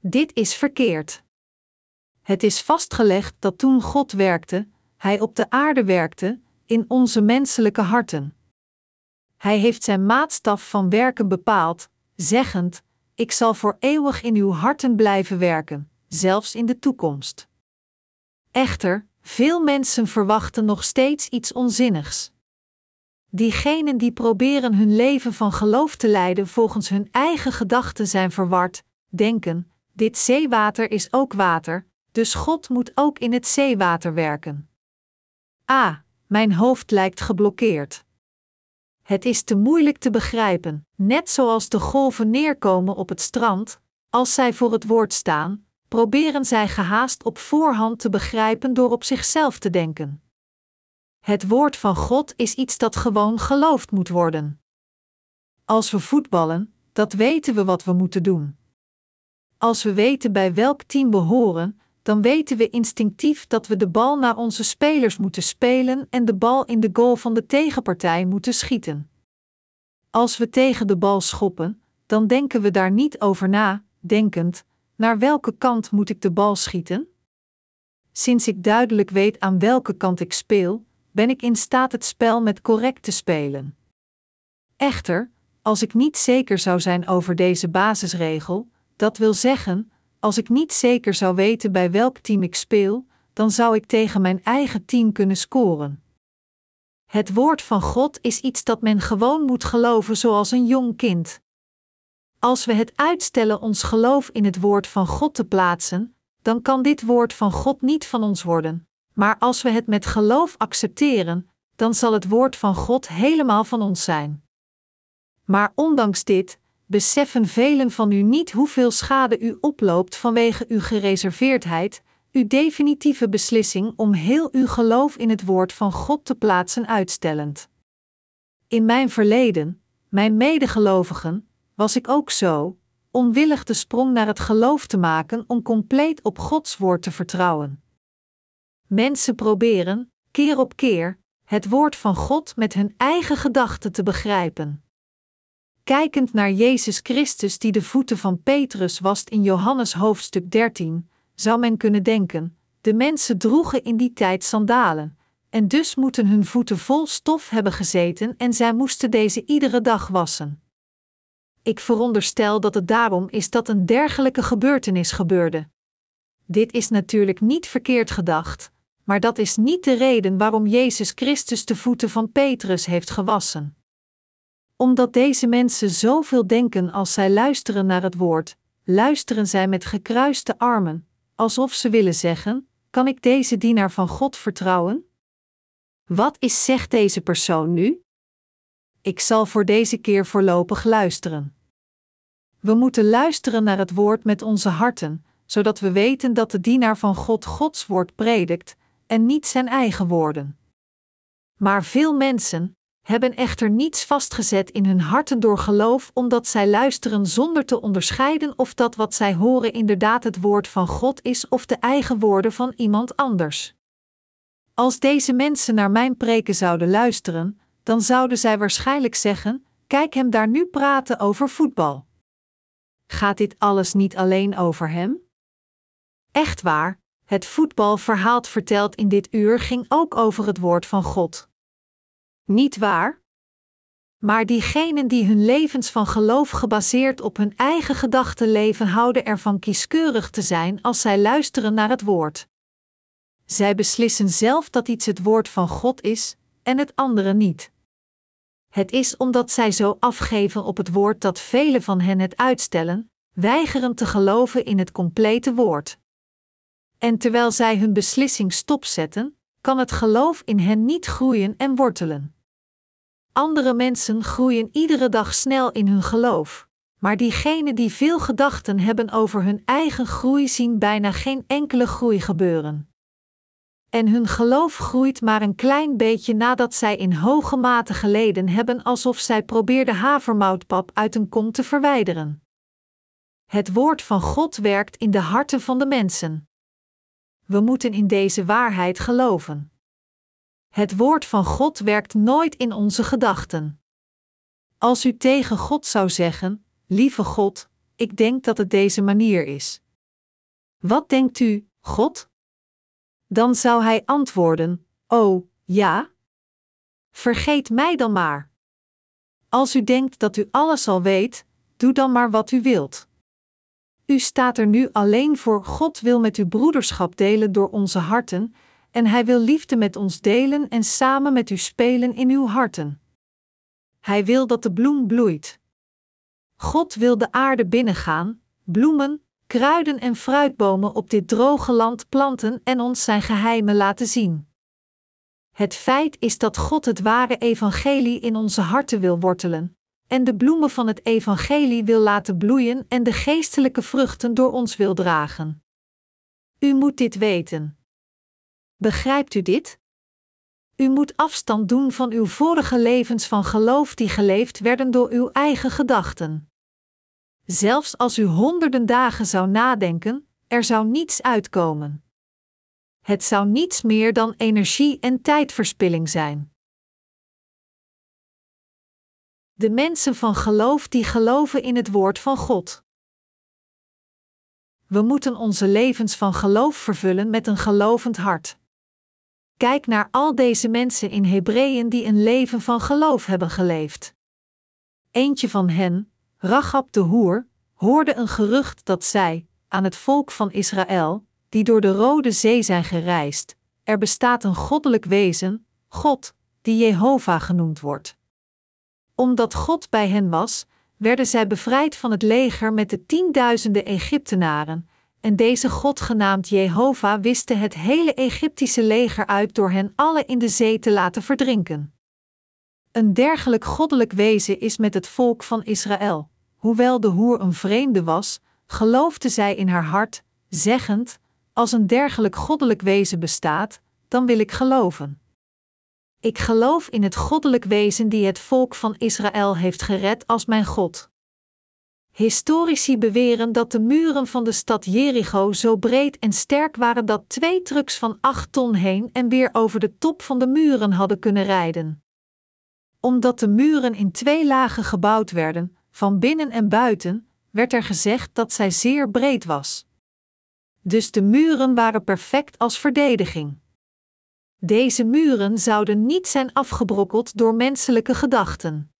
Dit is verkeerd. Het is vastgelegd dat toen God werkte, hij op de aarde werkte, in onze menselijke harten. Hij heeft zijn maatstaf van werken bepaald, zeggend: Ik zal voor eeuwig in uw harten blijven werken, zelfs in de toekomst. Echter, veel mensen verwachten nog steeds iets onzinnigs. Diegenen die proberen hun leven van geloof te leiden volgens hun eigen gedachten zijn verward, denken: dit zeewater is ook water, dus God moet ook in het zeewater werken. Ah, mijn hoofd lijkt geblokkeerd. Het is te moeilijk te begrijpen, net zoals de golven neerkomen op het strand, als zij voor het woord staan, proberen zij gehaast op voorhand te begrijpen door op zichzelf te denken. Het woord van God is iets dat gewoon geloofd moet worden. Als we voetballen, dat weten we wat we moeten doen. Als we weten bij welk team we horen, dan weten we instinctief dat we de bal naar onze spelers moeten spelen en de bal in de goal van de tegenpartij moeten schieten. Als we tegen de bal schoppen, dan denken we daar niet over na, denkend: naar welke kant moet ik de bal schieten? Sinds ik duidelijk weet aan welke kant ik speel, ben ik in staat het spel met correct te spelen. Echter, als ik niet zeker zou zijn over deze basisregel, dat wil zeggen, als ik niet zeker zou weten bij welk team ik speel, dan zou ik tegen mijn eigen team kunnen scoren. Het woord van God is iets dat men gewoon moet geloven zoals een jong kind. Als we het uitstellen ons geloof in het woord van God te plaatsen, dan kan dit woord van God niet van ons worden. Maar als we het met geloof accepteren, dan zal het woord van God helemaal van ons zijn. Maar ondanks dit, beseffen velen van u niet hoeveel schade u oploopt vanwege uw gereserveerdheid, uw definitieve beslissing om heel uw geloof in het woord van God te plaatsen uitstellend. In mijn verleden, mijn medegelovigen, was ik ook zo, onwillig de sprong naar het geloof te maken om compleet op Gods woord te vertrouwen. Mensen proberen, keer op keer, het woord van God met hun eigen gedachten te begrijpen. Kijkend naar Jezus Christus die de voeten van Petrus wast in Johannes hoofdstuk 13, zou men kunnen denken: de mensen droegen in die tijd sandalen, en dus moeten hun voeten vol stof hebben gezeten en zij moesten deze iedere dag wassen. Ik veronderstel dat het daarom is dat een dergelijke gebeurtenis gebeurde. Dit is natuurlijk niet verkeerd gedacht, maar dat is niet de reden waarom Jezus Christus de voeten van Petrus heeft gewassen. Omdat deze mensen zoveel denken als zij luisteren naar het woord, luisteren zij met gekruiste armen, alsof ze willen zeggen: Kan ik deze dienaar van God vertrouwen? Wat is zegt deze persoon nu? Ik zal voor deze keer voorlopig luisteren. We moeten luisteren naar het woord met onze harten, zodat we weten dat de dienaar van God Gods woord predikt en niet zijn eigen woorden. Maar veel mensen hebben echter niets vastgezet in hun harten door geloof, omdat zij luisteren zonder te onderscheiden of dat wat zij horen inderdaad het woord van God is of de eigen woorden van iemand anders. Als deze mensen naar mijn preken zouden luisteren, dan zouden zij waarschijnlijk zeggen: Kijk hem daar nu praten over voetbal. Gaat dit alles niet alleen over hem? Echt waar, het voetbalverhaal verteld in dit uur ging ook over het woord van God. Niet waar? Maar diegenen die hun levens van geloof gebaseerd op hun eigen gedachten leven, houden ervan kieskeurig te zijn als zij luisteren naar het woord. Zij beslissen zelf dat iets het woord van God is en het andere niet. Het is omdat zij zo afgeven op het woord dat velen van hen het uitstellen, weigeren te geloven in het complete woord. En terwijl zij hun beslissing stopzetten, kan het geloof in hen niet groeien en wortelen. Andere mensen groeien iedere dag snel in hun geloof, maar diegenen die veel gedachten hebben over hun eigen groei zien bijna geen enkele groei gebeuren. En hun geloof groeit maar een klein beetje nadat zij in hoge mate geleden hebben alsof zij probeerden havermoutpap uit een kom te verwijderen. Het woord van God werkt in de harten van de mensen. We moeten in deze waarheid geloven. Het woord van God werkt nooit in onze gedachten. Als u tegen God zou zeggen: Lieve God, ik denk dat het deze manier is. Wat denkt u, God? Dan zou hij antwoorden: Oh, ja? Vergeet mij dan maar. Als u denkt dat u alles al weet, doe dan maar wat u wilt. U staat er nu alleen voor God wil met uw broederschap delen door onze harten, en Hij wil liefde met ons delen en samen met u spelen in uw harten. Hij wil dat de bloem bloeit. God wil de aarde binnengaan, bloemen, kruiden en fruitbomen op dit droge land planten en ons zijn geheimen laten zien. Het feit is dat God het ware evangelie in onze harten wil wortelen, en de bloemen van het evangelie wil laten bloeien en de geestelijke vruchten door ons wil dragen. U moet dit weten. Begrijpt u dit? U moet afstand doen van uw vorige levens van geloof die geleefd werden door uw eigen gedachten. Zelfs als u honderden dagen zou nadenken, er zou niets uitkomen. Het zou niets meer dan energie- en tijdverspilling zijn. De mensen van geloof die geloven in het woord van God. We moeten onze levens van geloof vervullen met een gelovend hart. Kijk naar al deze mensen in Hebreeën die een leven van geloof hebben geleefd. Eentje van hen, Rachab de Hoer, hoorde een gerucht dat zij, aan het volk van Israël, die door de Rode Zee zijn gereisd, er bestaat een goddelijk wezen, God, die Jehovah genoemd wordt. Omdat God bij hen was, werden zij bevrijd van het leger met de tienduizenden Egyptenaren, en deze God genaamd Jehovah wiste het hele Egyptische leger uit door hen alle in de zee te laten verdrinken. Een dergelijk goddelijk wezen is met het volk van Israël. Hoewel de hoer een vreemde was, geloofde zij in haar hart, zeggend: Als een dergelijk goddelijk wezen bestaat, dan wil ik geloven. Ik geloof in het goddelijk wezen die het volk van Israël heeft gered als mijn God. Historici beweren dat de muren van de stad Jericho zo breed en sterk waren dat twee trucks van acht ton heen en weer over de top van de muren hadden kunnen rijden. Omdat de muren in twee lagen gebouwd werden, van binnen en buiten, werd er gezegd dat zij zeer breed was. Dus de muren waren perfect als verdediging. Deze muren zouden niet zijn afgebrokkeld door menselijke gedachten.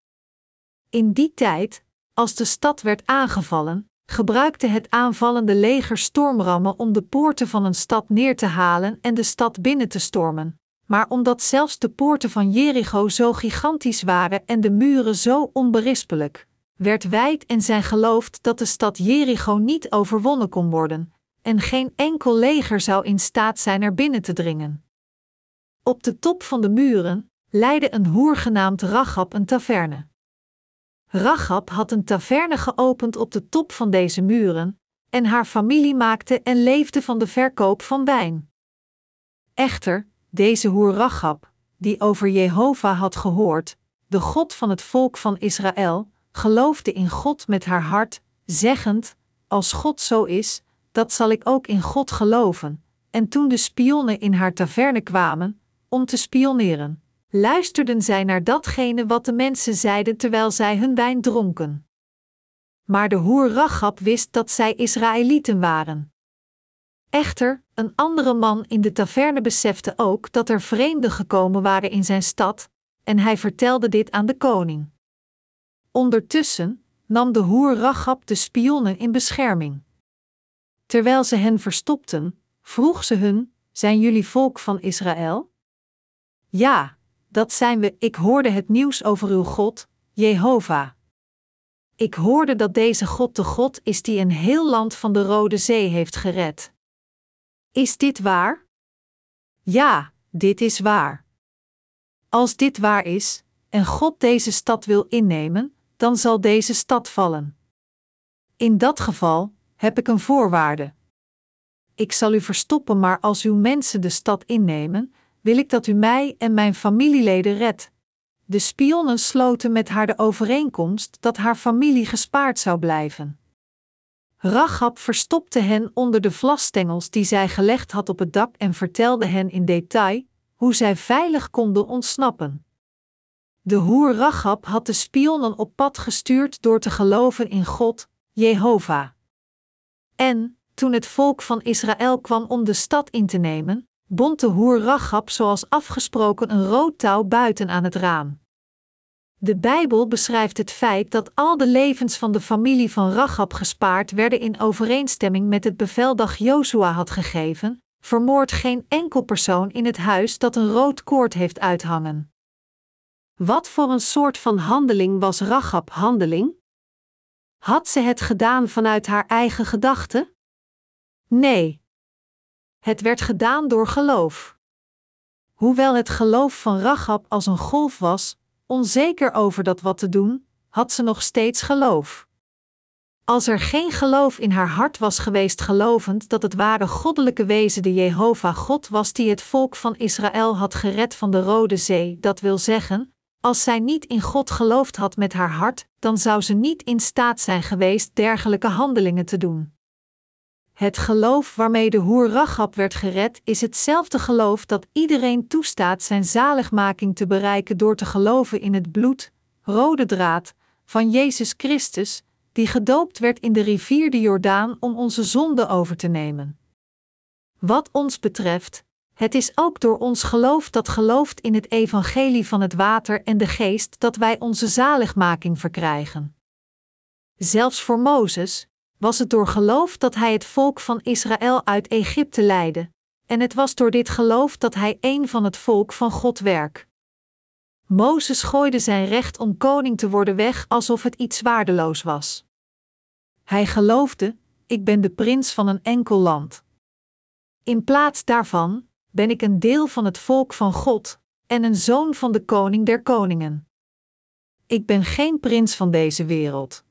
In die tijd, als de stad werd aangevallen, gebruikte het aanvallende leger stormrammen om de poorten van een stad neer te halen en de stad binnen te stormen. Maar omdat zelfs de poorten van Jericho zo gigantisch waren en de muren zo onberispelijk, werd wijd en zijn geloofd dat de stad Jericho niet overwonnen kon worden, en geen enkel leger zou in staat zijn er binnen te dringen. Op de top van de muren leidde een hoer genaamd Rachab een taverne. Rachab had een taverne geopend op de top van deze muren, en haar familie maakte en leefde van de verkoop van wijn. Echter, deze hoer Rachab, die over Jehovah had gehoord, de God van het volk van Israël, geloofde in God met haar hart, zeggend: Als God zo is, dat zal ik ook in God geloven. En toen de spionnen in haar taverne kwamen, om te spioneren, luisterden zij naar datgene wat de mensen zeiden terwijl zij hun wijn dronken. Maar de hoer Rachab wist dat zij Israëlieten waren. Echter, een andere man in de taverne besefte ook dat er vreemden gekomen waren in zijn stad, en hij vertelde dit aan de koning. Ondertussen nam de hoer Rachab de spionnen in bescherming. Terwijl ze hen verstopten, vroeg ze hun: Zijn jullie volk van Israël? Ja, dat zijn we. Ik hoorde het nieuws over uw God, Jehovah. Ik hoorde dat deze God de God is die een heel land van de Rode Zee heeft gered. Is dit waar? Ja, dit is waar. Als dit waar is, en God deze stad wil innemen, dan zal deze stad vallen. In dat geval heb ik een voorwaarde. Ik zal u verstoppen, maar als uw mensen de stad innemen, wil ik dat u mij en mijn familieleden redt. De spionnen sloten met haar de overeenkomst dat haar familie gespaard zou blijven. Rachab verstopte hen onder de vlasstengels die zij gelegd had op het dak en vertelde hen in detail hoe zij veilig konden ontsnappen. De hoer Rachab had de spionnen op pad gestuurd door te geloven in God, Jehovah. En, toen het volk van Israël kwam om de stad in te nemen, bond de hoer Rachab zoals afgesproken een rood touw buiten aan het raam. De Bijbel beschrijft het feit dat al de levens van de familie van Rachab gespaard werden in overeenstemming met het bevel dat Jozua had gegeven: vermoord geen enkel persoon in het huis dat een rood koord heeft uithangen. Wat voor een soort van handeling was Rachab handeling? Had ze het gedaan vanuit haar eigen gedachten? Nee, het werd gedaan door geloof. Hoewel het geloof van Rachab als een golf was, onzeker over dat wat te doen, had ze nog steeds geloof. Als er geen geloof in haar hart was geweest, gelovend dat het ware goddelijke wezen de Jehovah God was die het volk van Israël had gered van de Rode Zee, dat wil zeggen, als zij niet in God geloofd had met haar hart, dan zou ze niet in staat zijn geweest dergelijke handelingen te doen. Het geloof waarmee de hoer Rachab werd gered is hetzelfde geloof dat iedereen toestaat zijn zaligmaking te bereiken door te geloven in het bloed, rode draad, van Jezus Christus, die gedoopt werd in de rivier de Jordaan om onze zonde over te nemen. Wat ons betreft, het is ook door ons geloof dat gelooft in het evangelie van het water en de geest dat wij onze zaligmaking verkrijgen. Zelfs voor Mozes was het door geloof dat hij het volk van Israël uit Egypte leidde, en het was door dit geloof dat hij een van het volk van God werd. Mozes gooide zijn recht om koning te worden weg alsof het iets waardeloos was. Hij geloofde: Ik ben de prins van een enkel land. In plaats daarvan ben ik een deel van het volk van God en een zoon van de koning der koningen. Ik ben geen prins van deze wereld.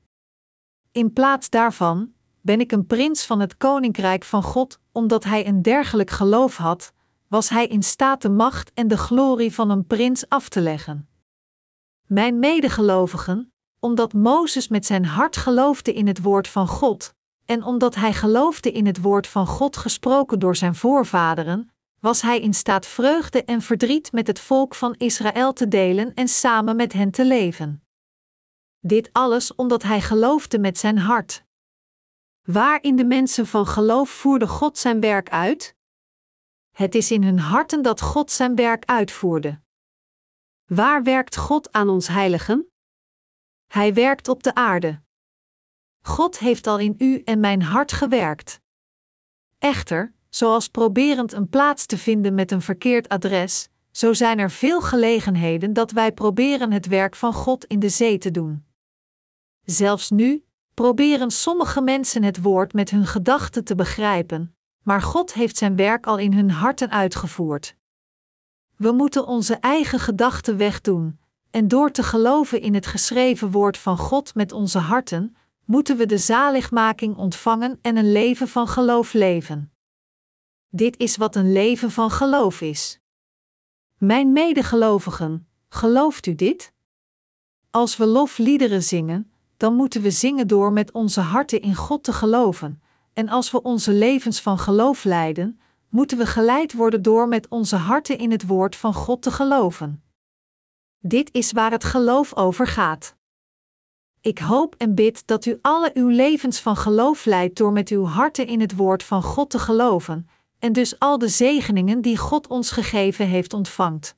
In plaats daarvan ben ik een prins van het koninkrijk van God, omdat hij een dergelijk geloof had, was hij in staat de macht en de glorie van een prins af te leggen. Mijn medegelovigen, omdat Mozes met zijn hart geloofde in het woord van God, en omdat hij geloofde in het woord van God gesproken door zijn voorvaderen, was hij in staat vreugde en verdriet met het volk van Israël te delen en samen met hen te leven. Dit alles omdat hij geloofde met zijn hart. Waar in de mensen van geloof voerde God zijn werk uit? Het is in hun harten dat God zijn werk uitvoerde. Waar werkt God aan ons heiligen? Hij werkt op de aarde. God heeft al in u en mijn hart gewerkt. Echter, zoals proberend een plaats te vinden met een verkeerd adres, zo zijn er veel gelegenheden dat wij proberen het werk van God in de zee te doen. Zelfs nu proberen sommige mensen het woord met hun gedachten te begrijpen, maar God heeft zijn werk al in hun harten uitgevoerd. We moeten onze eigen gedachten wegdoen, en door te geloven in het geschreven woord van God met onze harten, moeten we de zaligmaking ontvangen en een leven van geloof leven. Dit is wat een leven van geloof is. Mijn medegelovigen, gelooft u dit? Als we lofliederen zingen, dan moeten we zingen door met onze harten in God te geloven, en als we onze levens van geloof leiden, moeten we geleid worden door met onze harten in het woord van God te geloven. Dit is waar het geloof over gaat. Ik hoop en bid dat u alle uw levens van geloof leidt door met uw harten in het woord van God te geloven, en dus al de zegeningen die God ons gegeven heeft ontvangt.